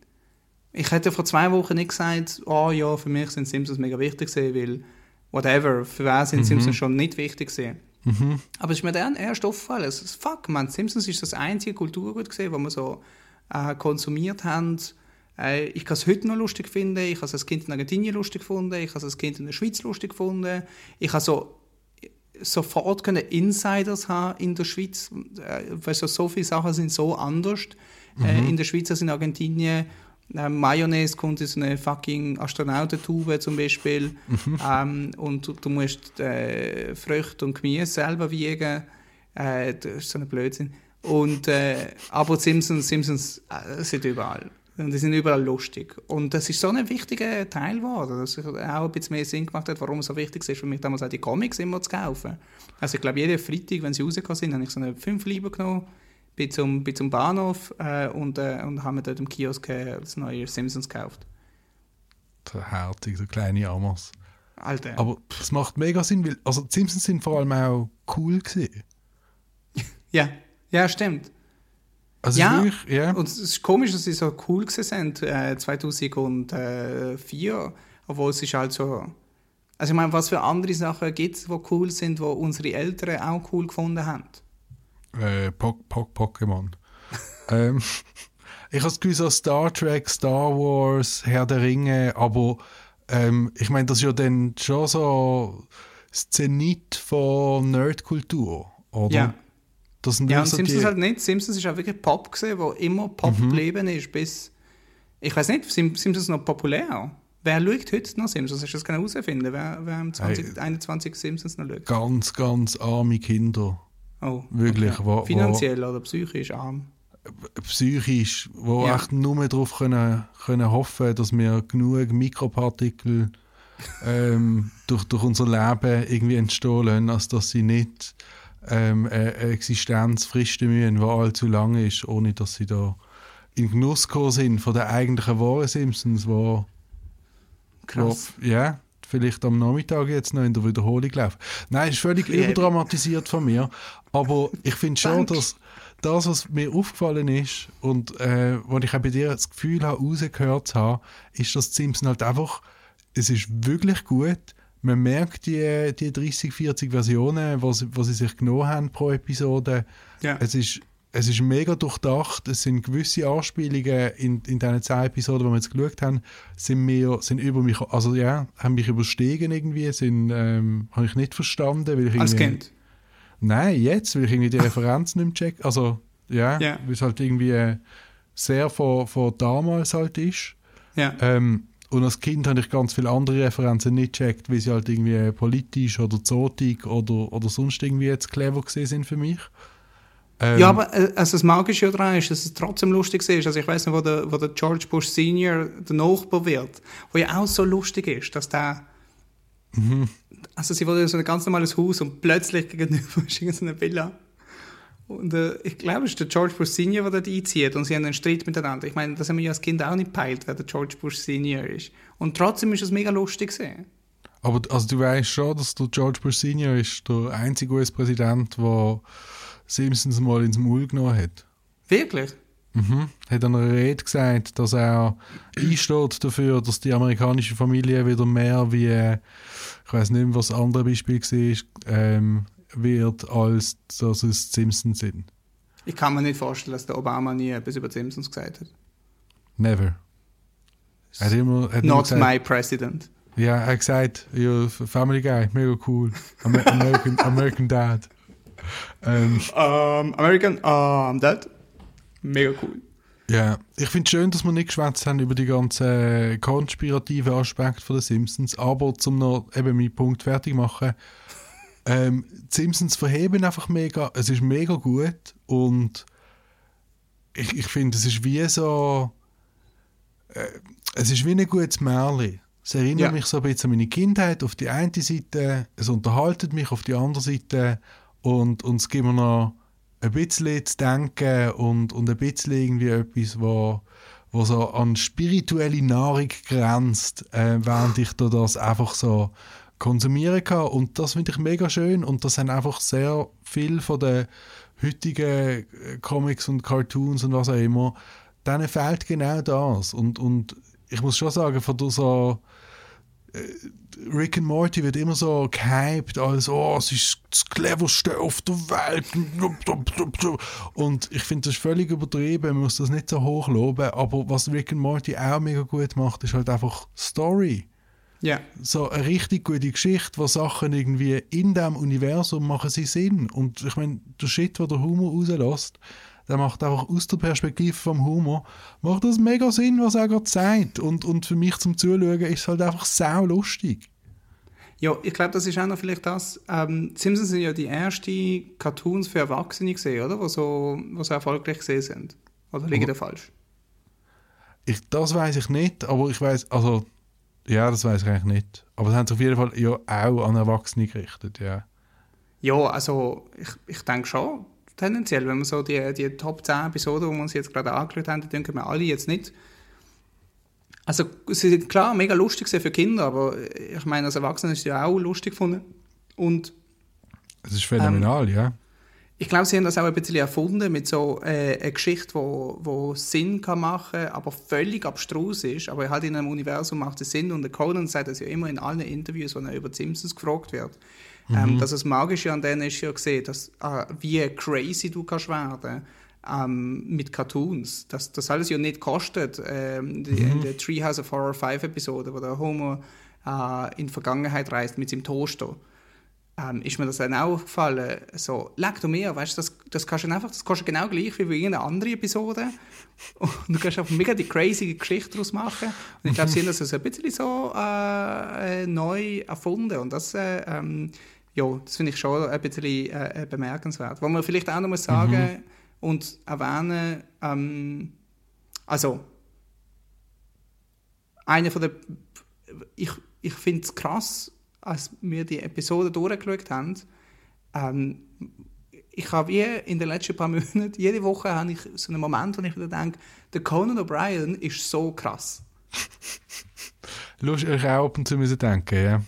ich hätte vor zwei Wochen nicht gesagt, oh ja, für mich sind Simpsons mega wichtig gewesen, weil whatever, für wen sind Simpsons schon nicht wichtig gewesen. Aber es ist mir dann erst aufgefallen, ist, fuck man, Simpsons ist das einzige Kulturgut gesehen, wo wir so äh, konsumiert haben. Äh, ich kann es heute noch lustig finden, ich habe es als Kind in Argentinien lustig gefunden, ich habe es als Kind in der Schweiz lustig gefunden. Ich habe so sofort können Insiders haben in der Schweiz, äh, weil so, so viele Sachen sind so anders äh, in der Schweiz als in Argentinien. Äh, Mayonnaise kommt in so eine fucking Astronautentube zum Beispiel ähm, und du, du musst äh, Früchte und Gemüse selber wiegen. Äh, das ist so ein Blödsinn. Und, äh, aber die Simpsons, Simpsons äh, sind überall. Und die sind überall lustig. Und das ist so ein wichtiger Teil geworden, dass es auch ein bisschen mehr Sinn gemacht hat, warum es so wichtig ist für mich damals auch die Comics immer zu kaufen. Also ich glaube, jeden Freitag, wenn sie rausgekommen sind, habe ich so eine 5 Lieber genommen, bin zum, bin zum Bahnhof äh, und, äh, und habe mir dort im Kiosk äh, das neue Simpsons gekauft. der herzig, der kleine Amos. Alter. Aber es macht mega Sinn, weil also die Simpsons sind vor allem auch cool gewesen. ja, ja, stimmt. Also Ja, wirklich, ja. Und es ist komisch, dass sie so cool gewesen sind, äh, 2004, obwohl es ist halt so... Also ich meine, was für andere Sachen gibt es, die cool sind, die unsere Eltern auch cool gefunden haben? Äh, po po Pokémon. ähm, ich habe das Gefühl, so Star Trek, Star Wars, Herr der Ringe, aber ähm, ich meine, das ist ja dann schon so das Zenit von Nerdkultur, oder? Ja. Das sind Ja, und so Simpsons die, halt nicht. Simpsons ist auch wirklich Pop gewesen, wo immer Pop geblieben ist, bis... Ich weiß nicht, sind Simpsons noch populär? Wer schaut heute noch Simpsons? Hast du das herausfinden, wer, wer im 2021 Simpsons noch schaut? ganz, ganz arme Kinder, Oh, wirklich, wo- wo- Finanziell oder psychisch arm. psychisch, wo Ja. echt nur darauf können, können hoffen, dass wir genug Mikropartikel ähm, durch, durch unser Leben irgendwie entstehen lassen, als dass sie nicht ähm, eine Existenz fristen müssen, die allzu lang ist, ohne dass sie da in Genuss gekommen sind von der eigentlichen wahren Simpsons, wo, Krass. wo ja, vielleicht am Nachmittag jetzt noch in der Wiederholung läuft. Nein, ist völlig Ja. überdramatisiert von mir, aber ich finde schon, dass das, was mir aufgefallen ist und äh, wo ich auch bei dir das Gefühl habe, rausgehört zu haben, ist, dass die Simpsons halt einfach, es ist wirklich gut. Man merkt die, die 30, 40 Versionen, was, was sie sich genommen haben pro Episode. Ja. Es ist, es ist mega durchdacht. Es sind gewisse Anspielungen in, in diesen zwei Episoden, die wir jetzt geschaut haben, sind, mir, sind über mich, also ja, haben mich überstiegen irgendwie, sind, ähm, habe ich nicht verstanden. Weil ich Als Kind. Nein, jetzt, weil ich irgendwie die Referenz nicht mehr check. Also, ja, Ja. weil es halt irgendwie sehr von, von damals halt ist. Ja. Ähm, und als Kind habe ich ganz viele andere Referenzen nicht gecheckt, wie sie halt irgendwie politisch oder zotig oder, oder sonst irgendwie jetzt clever gesehen sind für mich. Ähm, Ja, aber äh, also das Magische daran ist, dass es trotzdem lustig ist. Also ich weiß nicht, wo der, wo der George Bush Senior der Nachbar wird, wo ja auch so lustig ist, dass der also sie wurde so ein ganz normales Haus und plötzlich gegenüber ist irgendeine Villa. Und äh, ich glaube, es ist der George Bush Senior, der dort einzieht und sie haben einen Streit miteinander. Ich meine, das haben wir ja als Kind auch nicht peilt, wer der George Bush Senior ist. Und trotzdem ist es mega lustig gesehen. Aber also du weißt schon, dass der George Bush Senior ist der einzige US-Präsident, der Simpsons mal ins Maul genommen hat. Wirklich? Mhm. Hat an einer Rede gesagt, dass er einsteht dafür, dass die amerikanische Familie wieder mehr wie, äh, ich weiß nicht mehr, was das andere Beispiel war, ähm, wird, als dass es die Simpsons sind. Ich kann mir nicht vorstellen, dass der Obama nie etwas über die Simpsons gesagt hat. Never. Er hat immer, hat Not gesagt, my president. Ja, er hat gesagt, ja, Family Guy, mega cool. Amer American, American Dad. Ähm, Um, American, um, that. Mega cool. Ja, ich finde es schön, dass wir nicht geschwätzt haben über die ganzen konspirativen Aspekte von den Simpsons, aber zum noch eben meinen Punkt fertig machen, ähm, die Simpsons verheben einfach mega, es ist mega gut und ich, ich finde, es ist wie so, äh, es ist wie ein gutes Märchen. Es erinnert Ja. mich so ein bisschen an meine Kindheit auf die eine Seite, es unterhaltet mich auf die andere Seite und, gibt mir noch ein bisschen zu denken und, und ein bisschen irgendwie etwas, wo, wo so an spirituelle Nahrung grenzt, äh, während ich da das einfach so konsumieren kann. Und das finde ich mega schön und das haben einfach sehr viel von den heutigen äh, Comics und Cartoons und was auch immer, denen fehlt genau das. Und, und ich muss schon sagen, von so Rick and Morty wird immer so gehypt als oh, es ist das cleverste auf der Welt und ich finde das ist völlig übertrieben, man muss das nicht so hoch loben, aber was Rick and Morty auch mega gut macht, ist halt einfach Story. Ja. So eine richtig gute Geschichte, wo Sachen irgendwie in dem Universum machen sie Sinn und ich meine, der Shit, wo der Humor rauslässt, der macht einfach aus der Perspektive vom Humor, macht das mega Sinn, was er gerade sagt. Und, und für mich zum Zuschauen ist es halt einfach sau lustig. Ja, ich glaube, das ist auch noch vielleicht das. Ähm, die Simpsons sind ja die ersten Cartoons für Erwachsene gesehen, oder? Wo so, wo so erfolgreich gesehen sind. Oder liege ich da falsch? Ich, das weiß ich nicht, aber ich weiß, also, ja, das weiß ich eigentlich nicht. Aber es haben sich auf jeden Fall ja auch an Erwachsene gerichtet, ja. Ja, also ich, ich denke schon, tendenziell, wenn man so die, die Top 10 Episoden, die wir uns jetzt gerade angeschaut haben, denken wir alle jetzt nicht. Also sie sind klar mega lustig für Kinder, aber ich meine, als Erwachsene ist ja auch lustig gefunden. Und Es ist phänomenal, ja. ich glaube, sie haben das auch ein bisschen erfunden mit so äh, einer Geschichte, wo, wo Sinn kann machen, aber völlig abstrus ist, aber halt in einem Universum macht es Sinn und der Conan sagt das ja immer in allen Interviews, wenn er über Simpsons gefragt wird, ähm, dass das Magische an denen ist ja gesehen, dass äh, wie crazy du kannst werden ähm, mit Cartoons, dass das alles ja nicht kostet. Ähm, die, In der Treehouse of Horror 5 Episode, wo der Homo äh, in die Vergangenheit reist mit seinem Toaster. Ähm, ist mir das dann auch aufgefallen, so, leg du mir, weißt du, das, das kannst du einfach, das kostet genau gleich wie bei irgendeiner anderen Episode. Und du kannst einfach mega die crazy Geschichte daraus machen. Und ich glaube, sie haben das also ein bisschen so äh, äh, neu erfunden. Und das, äh, ähm, ja, das finde ich schon ein bisschen äh, bemerkenswert. Was man vielleicht auch noch muss sagen und erwähnen, ähm, also einer von der, ich, ich finde es krass, als wir die Episode durchgeschaut haben. Ähm, ich habe in den letzten paar Monaten, jede Woche habe ich so einen Moment, wo ich wieder denke, der Conan O'Brien ist so krass. Lust euch auch ab und zu müssen denken, ja.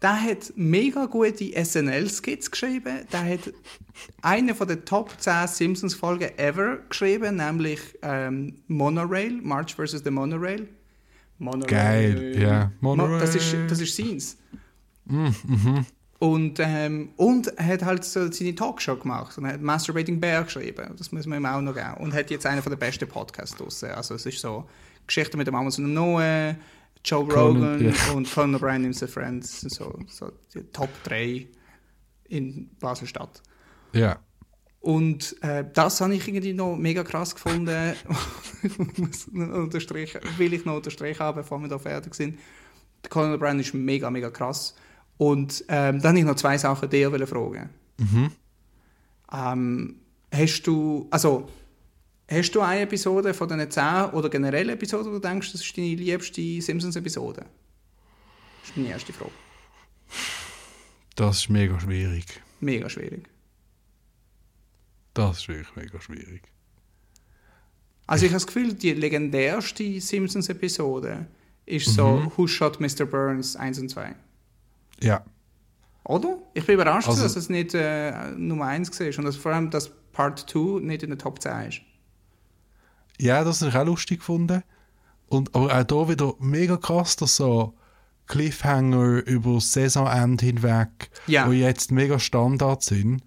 Der hat mega gute SNL-Skits geschrieben. Der hat eine von den Top 10 Simpsons-Folgen ever geschrieben, nämlich ähm, Monorail, March vs. the Monorail. Monorail. Geil, ja. Monorail. Das ist, das ist seins. Mm, mhm. Und, ähm, und er hat halt so seine Talkshow gemacht und hat Masturbating Bear geschrieben. Das muss man ihm auch noch geben. Und hat jetzt einen von den besten Podcasts draussen. Also es ist so Geschichte mit dem Amazon Noah, Joe Rogan yeah. und Conan O'Brien and the Friends. So, so die Top 3 in Basel-Stadt. Ja. Und äh, das habe ich irgendwie noch mega krass gefunden. unterstreichen, will ich noch unterstreichen haben, bevor wir da fertig sind. Conan O'Brien ist mega, mega krass. Und ähm, dann habe ich noch zwei Sachen dir fragen. Mhm. Ähm, hast du, also, hast du eine Episode von diesen zehn oder generell Episoden, wo du denkst, das ist deine liebste Simpsons-Episode? Das ist meine erste Frage. Das ist mega schwierig. Mega schwierig. Das ist wirklich mega schwierig. Also ich, ich habe das Gefühl, die legendärste Simpsons-Episode ist so mhm. Who Shot Mr. Burns 1 und 2. Ja. Oder? Ich bin überrascht, also, dass es nicht äh, Nummer 1 war und dass vor allem das Part 2 nicht in der Top 10 ist. Ja, das habe ich auch lustig gefunden. Und, aber auch hier wieder mega krass, dass so Cliffhanger über das Saisonende hinweg, ja. wo jetzt mega Standard sind,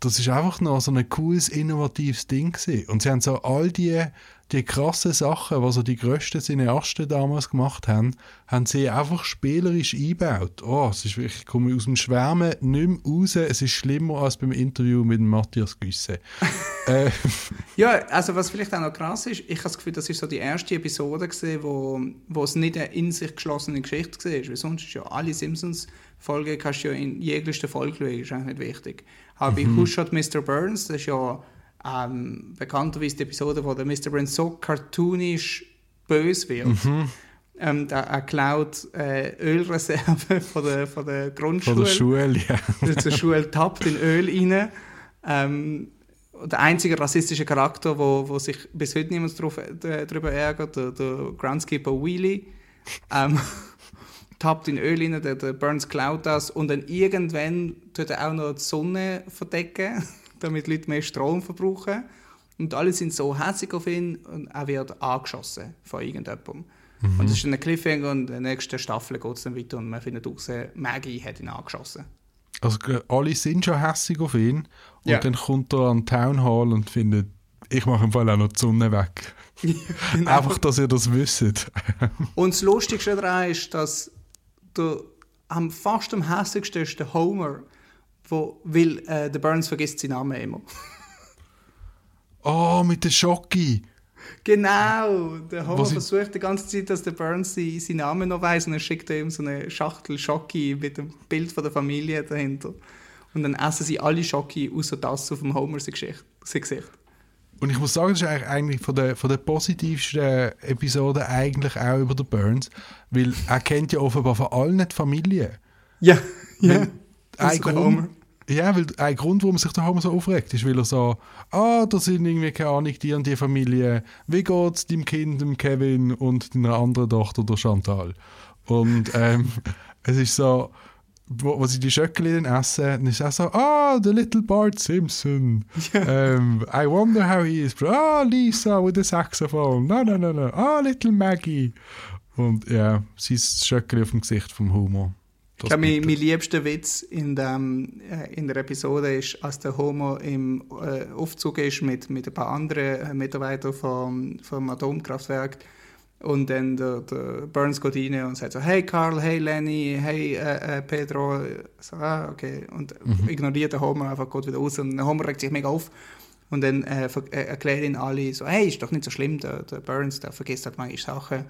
das ist einfach noch so ein cooles, innovatives Ding gewesen. Und sie haben so all die die krassen Sachen, was so die grössten Cineasten damals gemacht haben, haben sie einfach spielerisch eingebaut. Oh, es ist wirklich, ich komme aus dem Schwärmen nicht mehr raus. Es ist schlimmer als beim Interview mit Matthias Güsse. äh. Ja, also was vielleicht auch noch krass ist, ich habe das Gefühl, das ist so die erste Episode gesehen, wo, wo es nicht eine in sich geschlossene Geschichte war. Weil sonst ist ja alle Simpsons-Folgen kannst du ja in jeglicher Folge schauen, ist eigentlich nicht wichtig. Aber mhm. bei Who Shot Mr. Burns, das ist ja ähm, bekannterweise die Episode, wo der Mr. Brand so cartoonisch böse wird. Mhm. Ähm, der, er klaut äh, Ölreserven von der, von der Grundschule. Von der Schule, ja. Zur Schule tappt in Öl rein. Ähm, der einzige rassistische Charakter, wo, wo sich bis heute niemand drauf, äh, darüber ärgert, der, der Groundskeeper Wheelie, ähm, tappt in Öl rein, der, der Burns klaut das und dann irgendwann tut er auch noch die Sonne verdecken damit Leute mehr Strom verbrauchen. Und alle sind so hässlich auf ihn und er wird angeschossen von irgendjemandem. Mhm. Und das ist ein Cliffhanger und in der nächsten Staffel geht es dann weiter und man findet raus, Maggie hat ihn angeschossen. Also alle sind schon hässlich auf ihn und ja. dann kommt er an Town Hall und findet, ich mache im Fall auch noch die Sonne weg. genau. Einfach, dass ihr das wisst. und das Lustigste daran ist, dass der am fast am hässlichsten ist der Homer, wo, weil äh, der Burns vergisst seinen Namen immer. oh, mit der Schocki. Genau, der Homer versucht die ganze Zeit, dass der Burns seinen Namen noch weiß und er schickt ihm so eine Schachtel Schocki mit dem Bild von der Familie dahinter. Und dann essen sie alle Schocki außer das auf dem Homer sein Gesicht. Und ich muss sagen, das ist eigentlich von der, von der positivsten Episode eigentlich auch über den Burns, weil er kennt ja offenbar von allen die Familie. Ja, ja. Ein Grund, ja, weil ein Grund, warum sich der Homer so aufregt, ist, weil er so, ah, da sind irgendwie, keine Ahnung, die und die Familie, wie geht's deinem Kind, dem Kevin und deiner anderen Tochter, der Chantal? Und ähm, es ist so, wo, wo sie die dann essen, dann ist auch so, ah, the little Bart Simpson. Yeah. Um, I wonder how he is. Ah, Lisa with the saxophone. No, no, no, no. Ah, little Maggie. Und ja, sie ist das Schöckchen auf dem Gesicht vom Humor. Ich glaube, mein, mein liebster Witz in, dem, äh, in der Episode ist, als der Homo im äh, Aufzug ist mit, mit ein paar anderen äh, Mitarbeitern vom, vom Atomkraftwerk. Und dann der, der Burns geht rein und sagt so, hey Carl, hey Lenny, hey äh, äh, Pedro. So, ah, okay. Und mhm. ignoriert der Homer einfach, geht wieder raus. Und der Homer regt sich mega auf. Und dann äh, äh erklärt ihn alle so, hey, ist doch nicht so schlimm, der, der Burns, der vergisst halt manchmal Sachen.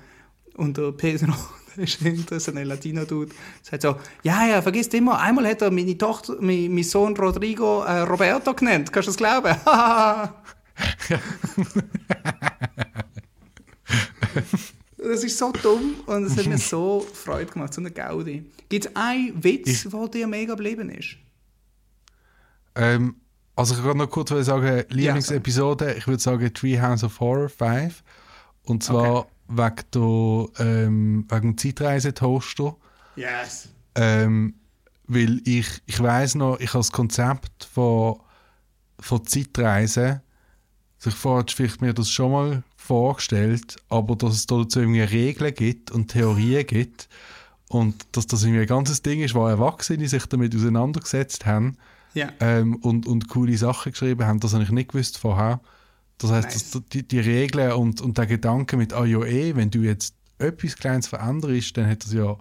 Und der Pedro, der ist ein Latino-Dude, sagt so, ja, ja, vergisst immer, einmal hat er meine Tochter, mein, mein Sohn Rodrigo äh, Roberto genannt, kannst du das glauben? das ist so dumm und es hat mir so Freude gemacht, so eine Gaudi. Gibt es einen Witz, der dir mega geblieben ist? Ähm, also ich kann noch kurz sagen, Lieblingsepisode, ich würde sagen Treehouse of Horror 5. Und zwar okay. wegen, der, ähm, wegen dem Zeitreisetoaster. Yes. Ähm, weil ich, ich weiß noch, ich habe das Konzept von, von Zeitreisen, also ich vorher vielleicht mir das schon mal vorgestellt, aber dass es dazu irgendwie Regeln gibt und Theorien gibt und dass das irgendwie ein ganzes Ding ist, wo Erwachsene sich damit auseinandergesetzt haben ja. ähm, und, und coole Sachen geschrieben haben, das habe ich nicht gewusst vorher. Das heißt, nice. die, die Regeln und, und der Gedanke mit, ah ja eh, wenn du jetzt etwas Kleines veränderst, dann hat das ja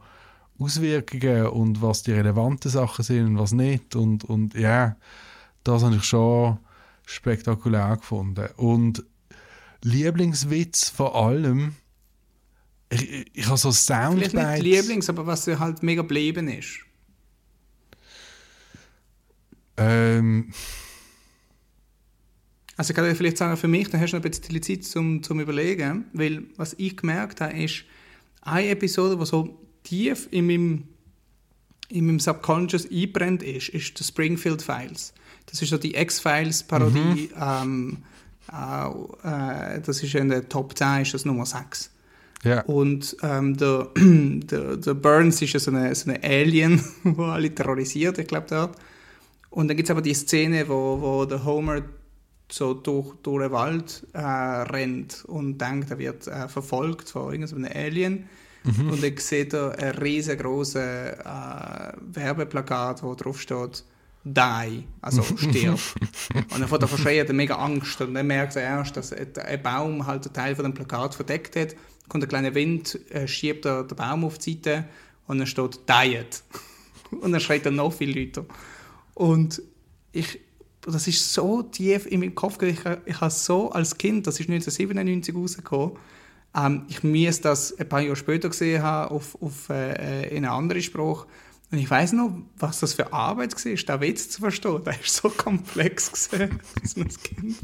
Auswirkungen und was die relevanten Sachen sind und was nicht. Und, und ja, das habe ich schon spektakulär gefunden. Und Lieblingswitz vor allem, ich, ich, ich habe so Soundbites. Vielleicht nicht Lieblings, aber was halt mega geblieben ist. Ähm. Also ich kann dir vielleicht sagen, für mich, dann hast du noch ein bisschen Zeit zum, zum Überlegen, weil was ich gemerkt habe, ist, eine Episode, die so tief in meinem, in meinem Subconscious einbrennt ist, ist die Springfield Files. Das ist so die X-Files-Parodie. Mhm. Ähm, äh, das ist in der Top 10, ist das Nummer 6. Ja. Und ähm, der, der, der, Burns ist ja so eine Alien, der alle terrorisiert, ich glaube, dort. Und dann gibt es aber die Szene, wo, wo der Homer so durch, durch den Wald äh, rennt und denkt, er wird äh, verfolgt von irgendeinem Alien. Mhm. Und dann sieht er ein riesengroßes äh, Werbeplakat, wo drauf steht, die, also stirb. und dann fängt er verschreien, hat mega Angst. Und dann merkt er erst, dass ein Baum halt einen Teil von dem Plakat verdeckt hat. Kommt ein kleiner Wind, äh, schiebt er den Baum auf die Seite und dann steht Diet. und dann schreit er noch viel lauter. Und ich, das ist so tief in meinem Kopf. Ich, ich habe so als Kind, das ist 1997 rausgekommen, ähm, ich müsste das ein paar Jahre später gesehen haben auf, auf äh, in einem anderen Spruch. Und ich weiß noch, was das für Arbeit war, da Witz zu verstehen. Der ist so komplex gesehen, als Kind.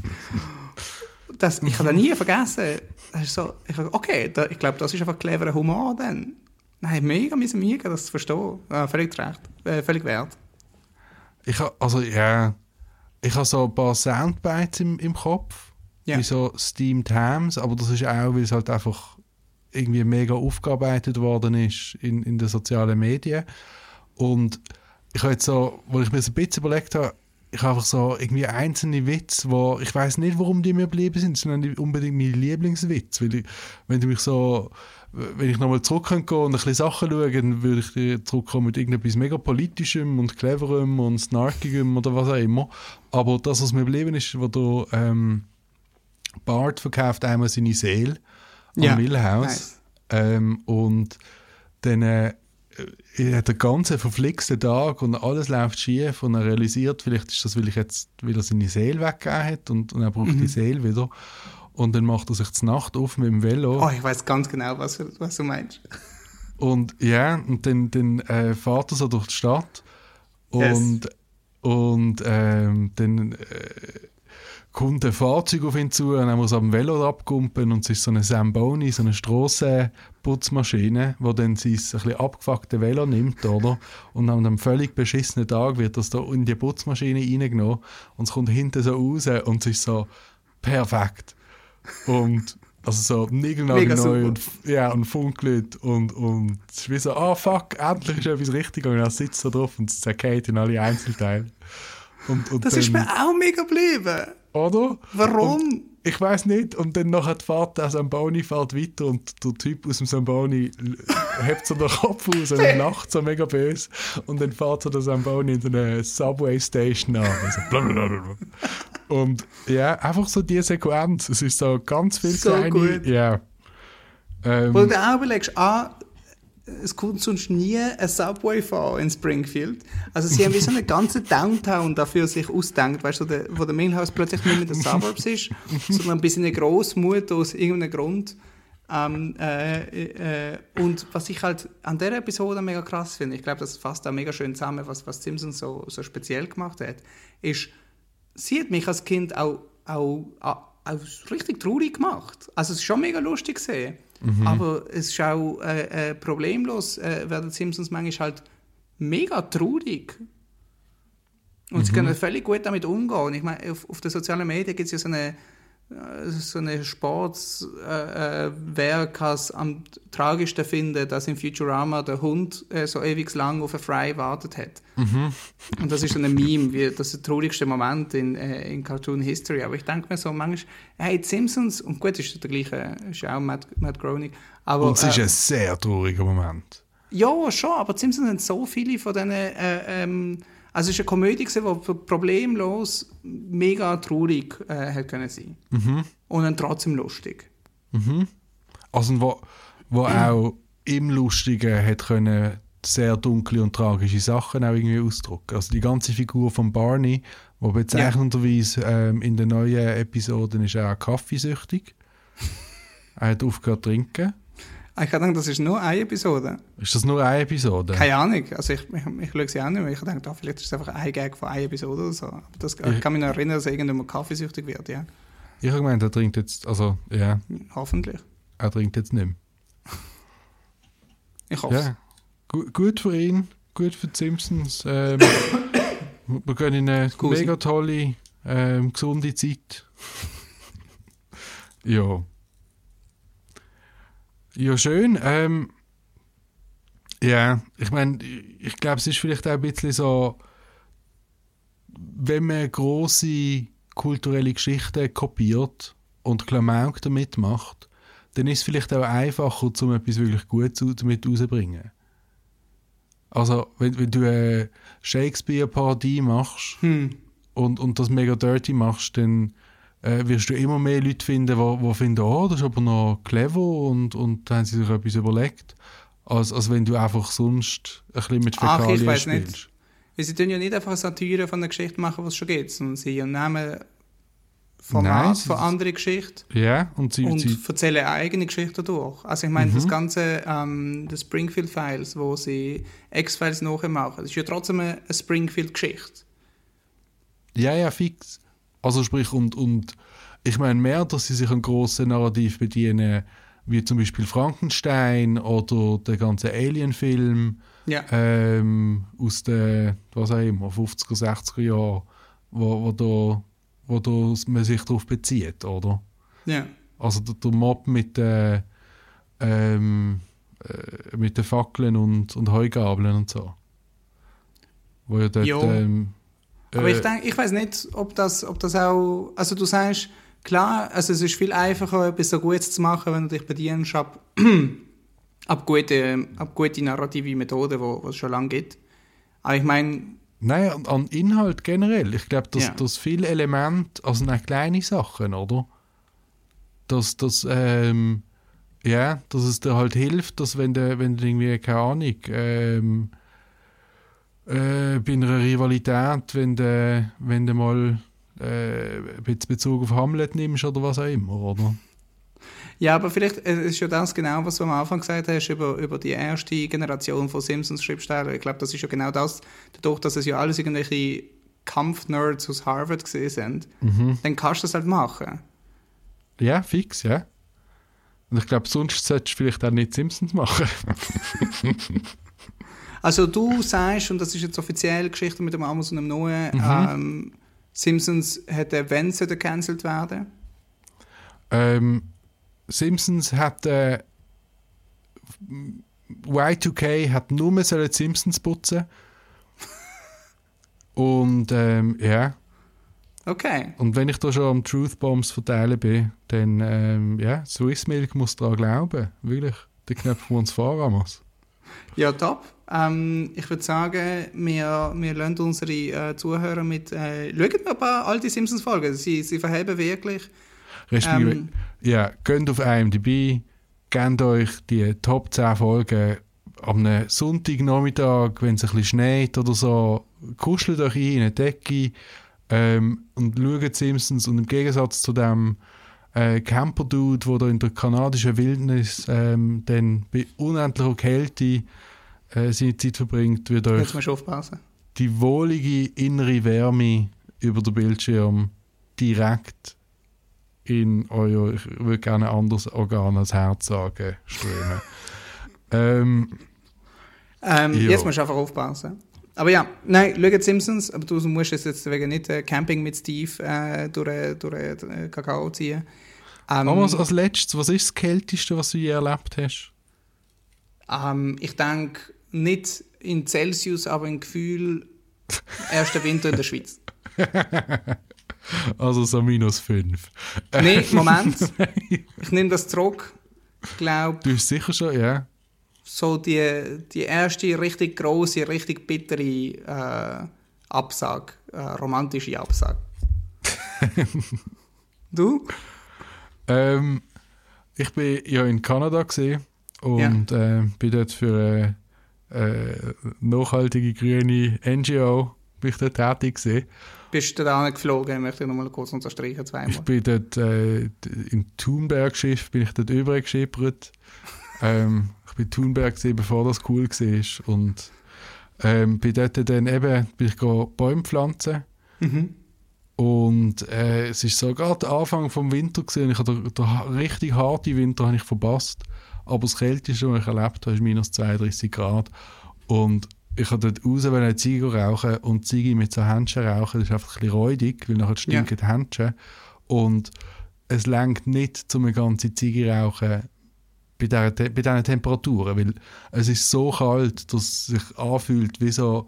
Das, ich habe das nie vergessen. Das ist so, ich okay, da, ich glaube, das ist einfach cleverer Humor dann. Nein, mega müssen wir das zu verstehen. Ja, völlig recht, äh, völlig wert. Ich habe, also ja, ich habe so ein paar Soundbites im, im Kopf ja. wie so Steamed Hams, aber das ist auch, weil es halt einfach irgendwie mega aufgearbeitet worden ist in, in den sozialen Medien. Und ich habe jetzt so, wo ich mir so ein bisschen überlegt habe, ich habe einfach so irgendwie einzelne Witze, wo ich weiß nicht, warum die mir geblieben sind, sondern nicht unbedingt meine Lieblingswitze, weil ich, wenn du mich so wenn ich nochmal zurück kann und ein bisschen Sachen schaue, dann würde ich zurückkommen mit irgendetwas mega politischem und cleverem und snarkigem oder was auch immer. Aber das, was mir geblieben ist, wo du ähm, Bart verkauft einmal seine Seele am ja, Millhaus. Nice. Ähm, und dann äh, hat der ganze verflixte Tag und alles läuft schief und er realisiert, vielleicht ist das, weil, ich jetzt, weil er seine Seele weggegeben hat und, und er braucht mhm. die Seele wieder. Und dann macht er sich die Nacht auf mit dem Velo. Oh, ich weiß ganz genau, was, was du meinst. Und ja, und dann, dann äh, fährt er so durch die Stadt und, yes. und ähm, dann äh, kommt ein Fahrzeug auf ihn zu und er muss am Velo abkumpen und es ist so eine Zamboni, so eine Strassenputzmaschine, wo dann sein ein bisschen abgefuckte Velo nimmt, oder? Und an einem völlig beschissenen Tag wird das da in die Putzmaschine reingenommen und es kommt hinten so raus und es ist so perfekt. Und also so niegelnagelneu und, ja, und funkelt und, und es ist wie so, ah oh, fuck, endlich ist etwas richtig und er sitzt da drauf und es zerkehrt in alle Einzelteile. Und, und das dann, ist mir auch mega geblieben. Oder? Warum? Und ich weiß nicht. Und dann nachher fährt der Samboni fährt weiter und der Typ aus dem Samboni hebt so den Kopf aus und lacht so mega böse. Und dann fährt so der Samboni in so eine Subway Station an. Also und ja, einfach so diese Sequenz. Es ist so ganz viel so kleine... Gut. Ja. Ähm, Wo du auch überlegst, ah, es kommt sonst nie ein Subway fahren in Springfield. Also sie haben wie so eine ganze Downtown dafür sich ausdenkt, weißt du, der, wo der Millhouse plötzlich nicht mehr der Suburbs ist, sondern ein bisschen eine Großmut aus irgendeinem Grund. Ähm, äh, äh, und was ich halt an der Episode mega krass finde, ich glaube, das fasst auch mega schön zusammen, was, was Simpsons so, so speziell gemacht hat, ist, sie hat mich als Kind auch, auch, auch, auch richtig traurig gemacht. Also es ist schon mega lustig gesehen. Aber es ist auch äh, äh, problemlos, äh, werden Simpsons manchmal halt mega traurig. Und sie können völlig gut damit umgehen. Ich meine, auf, auf den sozialen Medien gibt es ja so eine, so eine Sportswerk, äh, äh, am tragischsten finde, dass in Futurama der Hund äh, so ewig lang auf ein Fry wartet hat. Und das ist so ein Meme, wie das ist der traurigste Moment in, äh, in Cartoon History. Aber ich denke mir so manchmal, hey, die Simpsons, und gut, ist der gleiche, ist auch Matt, Matt Groening. Aber, Und es ist äh, ein sehr trauriger Moment. ja, schon, aber die Simpsons haben so viele von diesen. Äh, ähm, also es war eine Komödie, die problemlos mega traurig äh, können sein Und dann trotzdem lustig. Also wo, wo auch im Lustigen hat können sehr dunkle und tragische Sachen auch irgendwie ausdrücken. Also die ganze Figur von Barney, wo bezeichnenderweise ähm, in den neuen Episoden ist er auch kaffeesüchtig. er hat aufgehört zu trinken. Ah, Ich habe gedacht, das ist nur eine Episode. Ist das nur eine Episode? Keine Ahnung. Also ich, ich, ich schaue sie auch nicht mehr. Ich denke, oh, vielleicht ist es einfach ein Gag von einer Episode oder so. Aber das, ich kann mich noch erinnern, dass irgendwann mal kaffeesüchtig wird, ja. Ich habe gemeint, er trinkt jetzt, also ja, Hoffentlich. er trinkt jetzt nicht mehr. Ich hoffe Ja, Gu gut für ihn, gut für die Simpsons. Ähm, wir gehen in eine Scusi. mega tolle, ähm, gesunde Zeit. ja. Ja, schön. Ähm, ja, ich meine, ich glaube, es ist vielleicht auch ein bisschen so, wenn man große kulturelle Geschichten kopiert und Klamauk damit macht, dann ist es vielleicht auch einfacher, um etwas wirklich Gutes damit rauszubringen. Also, wenn, wenn du eine Shakespeare-Parodie machst Hm. und, und das mega dirty machst, dann äh, wirst du immer mehr Leute finden, die, die finden, oh, das ist aber noch clever und, und da haben sie sich etwas überlegt. Als, als wenn du einfach sonst ein bisschen mit Ach, ich Fäkalien spielst. nicht. Weil sie tun ja nicht einfach eine Satire von einer Geschichte machen, was es schon gibt, sondern sie nehmen Format Nein, sie- von anderen Geschichten Ja, und sie, und sie erzählen eine eigene Geschichte durch. Also ich meine, Mhm. das ganze, ähm, die Springfield-Files, wo sie X-Files nachmachen, das ist ja trotzdem eine Springfield-Geschichte. Ja, ja, fix. Also sprich, und, und ich meine mehr, dass sie sich an grossen Narrativ bedienen, wie zum Beispiel Frankenstein oder der ganze Alien-Film Ja. ähm, aus den, was auch immer, 50er, 60er Jahren, wo, wo, da, wo da man sich darauf bezieht, oder? ja. Also der, der Mob mit den ähm, äh, mit den Fackeln und, und Heugabeln und so. Wo ja dort, ähm, Aber äh, ich denke, ich weiß nicht, ob das, ob das auch, also du sagst, klar, also es ist viel einfacher, etwas so Gutes zu machen, wenn du dich bedienst ab, ab, gute, ab gute narrative Methoden, wo es schon lange gibt. Aber ich meine, Nein, an, an Inhalt generell. Ich glaube, dass, Ja. dass viele Elemente, also nicht kleine Sachen, oder? Dass, dass, ähm, ja, dass es dir halt hilft, dass wenn du, wenn du irgendwie, keine Ahnung, ähm, äh, bei einer Rivalität, wenn du, wenn du mal äh, Be- Bezug auf Hamlet nimmst oder was auch immer, oder? ja, aber vielleicht äh, ist ja das genau, was du am Anfang gesagt hast, über, über die erste Generation von Simpsons-Schriftstellern. Ich glaube, das ist ja genau das, dadurch, dass es ja alles irgendwelche Kampfnerds aus Harvard gesehen sind, dann kannst du das halt machen. Ja, fix, ja. Und ich glaube, sonst solltest du vielleicht auch nicht Simpsons machen. Also du sagst, und das ist jetzt offiziell Geschichte mit dem Amos und dem Noah, ähm, Simpsons hätte, wenn sie gecancelt werden. Ähm, Simpsons hat äh, Y2K hat nur mehr sollen die Simpsons putzen. Und ähm, ja, Okay. und wenn ich da schon am Truth Bombs verteilen bin, dann ähm, ja, Swiss Milk muss daran glauben. Wirklich. Die Knöpfe uns vor, Amos. Ja, top. Ähm, ich würde sagen, wir, wir lassen unsere äh, Zuhörer mit. Äh, schauen wir ein paar alte Simpsons-Folgen. Sie, sie verheben wirklich. Respektive, Ähm. ja, geht auf IMDb, gebt euch die Top 10 Folgen am Sonntagnachmittag, wenn es ein bisschen schneit oder so, kuschelt euch ein in eine Decke ähm, und schaut Simpsons und im Gegensatz zu dem äh, Camper-Dude, der da in der kanadischen Wildnis ähm, dann bei unendlicher Kälte äh, seine Zeit verbringt, wird euch die wohlige innere Wärme über den Bildschirm direkt in euer, ich würde gerne ein anderes Organ als Herz sagen, strömen. ähm, Ähm, jetzt musst du einfach aufpassen. Aber ja, nein, schau Simpsons, aber du musst es jetzt wegen nicht äh, Camping mit Steve äh, durch, durch äh, Kakao ziehen. Ähm, aber als, letztes, was ist das Kälteste, was du je erlebt hast? ähm, ich denke nicht in Celsius, aber im Gefühl erster Winter in der Schweiz. Also so minus 5. Nee, Moment. Ich nehme das zurück. Ich glaube, Du bist sicher schon, ja. so die, die erste richtig große, richtig bittere äh, Absage, äh, romantische Absage. du? Ähm, ich bin ja in Kanada gesehen und äh, bin dort für eine äh, nachhaltige grüne NGO bin ich dort tätig gewesen. Bist du da geflogen? Möchte ich nochmal kurz unterstreichen, Ich zweimal. bin dort äh, im Thunberg-Schiff bin ich dort übergeschippert. ähm, ich bin in Thunberg gesehen, bevor das cool war und ähm, bin dort dann eben bin ich Bäume pflanzen Mhm. Und äh, es ist so gerade der Anfang vom Winter gesehen. Ich habe den, den ha- richtig harten Winter habe ich verpasst, aber das Kälteste, was ich erlebt habe, ist minus 32 Grad. Und ich habe dort raus eine Ziege rauchen und Ziege mit so Händchen rauchen, das ist einfach ein bisschen räudig, weil nachher stinken die Händchen. Und es lenkt nicht, um eine ganze Ziege rauchen bei, Te- bei diesen Temperaturen, weil es ist so kalt, dass es sich anfühlt wie so,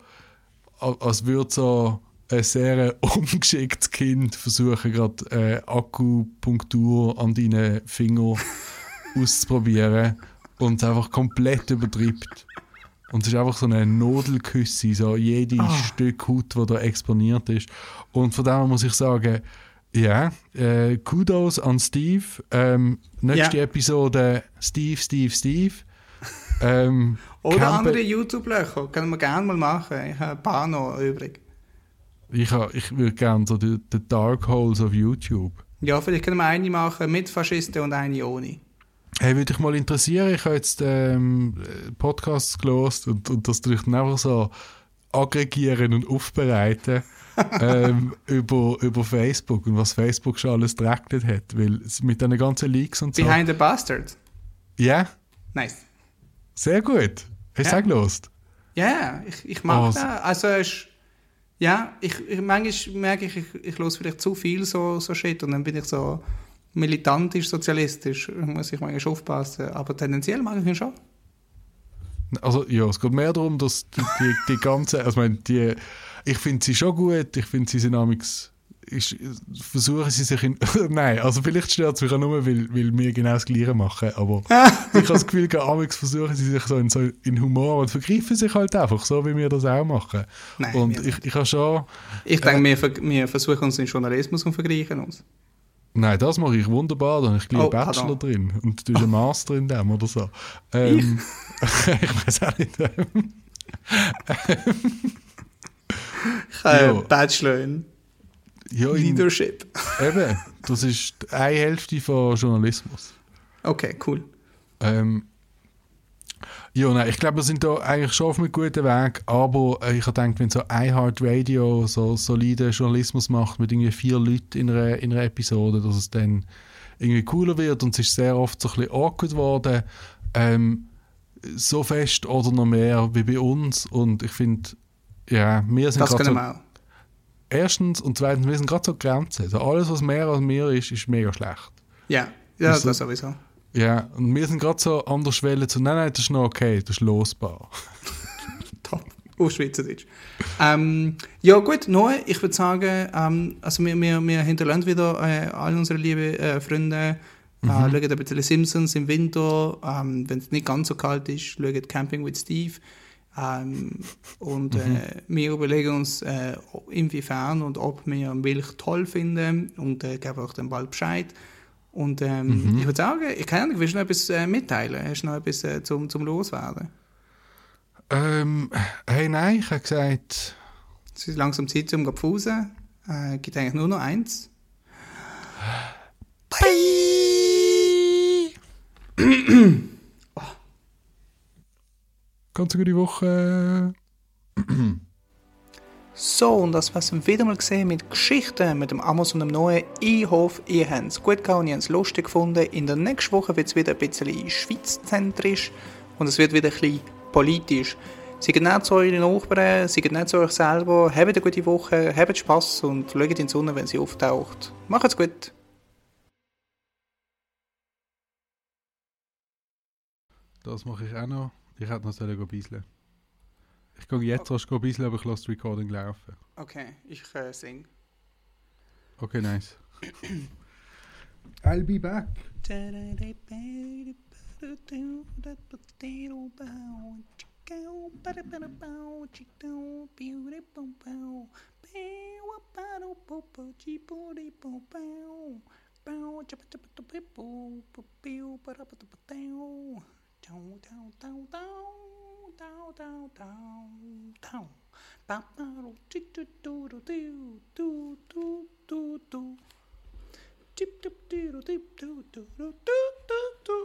als würde so ein sehr ungeschicktes Kind versuchen, gerade äh, Akupunktur an deinen Finger auszuprobieren und es einfach komplett übertreibt. Und es ist einfach so eine Nodelküsse, so jedes Ah. Stück Haut, das da exponiert ist. Und von dem muss ich sagen, ja, äh, Kudos an Steve. Ähm, nächste Ja. Episode Steve, Steve, Steve. Ähm, Oder andere YouTube-Löcher. Können wir gerne mal machen. Ich habe ein paar noch übrig. Ich, ha- ich würde gerne so die, die Dark Holes of YouTube. Ja, vielleicht können wir eine machen mit Faschisten und eine ohne. Hey, würde dich mal interessieren, ich habe jetzt ähm, Podcasts gelost und, und das durch einfach so aggregieren und aufbereiten ähm, über, über Facebook und was Facebook schon alles geregnet hat, weil mit den ganzen Leaks und so. Behind the Bastard. Ja, Nice. sehr gut. Hast du Ja. auch gelost? Ja, ich, ich mag Oh, das. Also, es ist, ja, ich, ich, manchmal merke ich, ich, ich höre vielleicht zu viel so, so Shit und dann bin ich so militantisch, sozialistisch. Muss ich manchmal aufpassen. Aber tendenziell mag ich ihn schon. Also ja, es geht mehr darum, dass die, die, die ganze, also ich meine, die, ich finde sie schon gut, ich finde sie sind amigs, ich, versuchen sie sich in, nein, also vielleicht stört es mich auch nur, weil, weil wir genau das Gleiche machen, aber ich habe das Gefühl, amigs versuchen sie sich so in, so in Humor und vergreifen sich halt einfach, so wie wir das auch machen. Nein, und ich, ich habe schon, Ich denke, wir, ver- wir versuchen uns in Journalismus und vergleichen uns. nein, das mache ich wunderbar, da habe ich gleich Oh, einen Bachelor pardon. drin und du einen Master in dem oder so. Ähm, ich weiß auch nicht. Ähm, Ich habe Ja. einen Bachelor in ja, in, Leadership. Eben, das ist eine Hälfte von Journalismus. Okay, cool. Ähm, ja, nein, ich glaube, wir sind da eigentlich schon auf einem guten Weg, aber äh, ich habe gedacht, wenn so iHeartRadio so solide Journalismus macht mit irgendwie vier Leuten in einer, in einer Episode, dass es dann irgendwie cooler wird und es ist sehr oft so ein bisschen awkward geworden, ähm, so fest oder noch mehr wie bei uns und ich finde, ja, wir sind Das gerade können so wir auch. Erstens und zweitens, wir sind gerade so Grenzen. Also alles, was mehr als mehr ist, ist mega schlecht. Ja, ja so- das sowieso. Ja, und wir sind gerade so an der Schwelle zu, nein, nein, das ist noch okay, das ist losbar. Top. Auf Schweizerdeutsch. ähm, ja gut, Noe, ich würde sagen, ähm, also wir, wir, wir hinterlassen wieder äh, all unsere lieben äh, Freunde, äh, schaut ein bisschen Simpsons im Winter, ähm, wenn es nicht ganz so kalt ist, schaut Camping with Steve. Ähm, und äh, wir überlegen uns, äh, inwiefern und ob wir Milch toll finden und äh, geben euch dann bald Bescheid. Und ähm, ich würde sagen, ich kann willst du noch etwas äh, mitteilen? Hast du noch etwas äh, zum, zum Loswerden? Ähm, hey, nein, ich habe gesagt, Es ist langsam Zeit, um zu pfusen. Äh, gibt eigentlich nur noch eins. ganz eine gute Woche. So, und das war's wieder mal gesehen mit Geschichten mit dem Amazon dem Neuen. Ich hoffe, ihr habt es gut gehabt und ihr habt es lustig gefunden. In der nächsten Woche wird es wieder ein bisschen schweizzentrisch und es wird wieder ein bisschen politisch. Seid nett zu euren Nachbarn, seid nett zu euch selber, habt eine gute Woche, habt Spass und schaut in die Sonne, wenn sie auftaucht. Macht's gut! Das mache ich auch noch. Ich hätte noch sollen bisseln. Ich gehe jetzt erst ein bisschen, aber ich lasse das Recording laufen. Okay, ich äh, sing. Okay, nice. I'll be back. Down, down, down, down, down, down, down, down. Ba-ba-do, do-do-do-do-do-do-do-do-do. Dip-dip-dee-do-dip-do-do-do-do-do-do.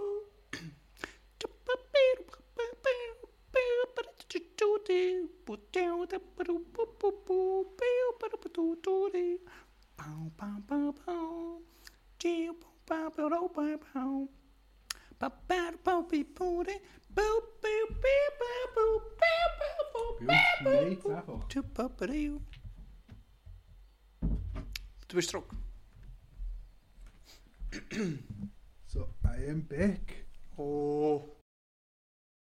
Bow, bow, bow, bow. Bow, bow, bow, bow, bow. Du bist zurück. So, I am back. Oh.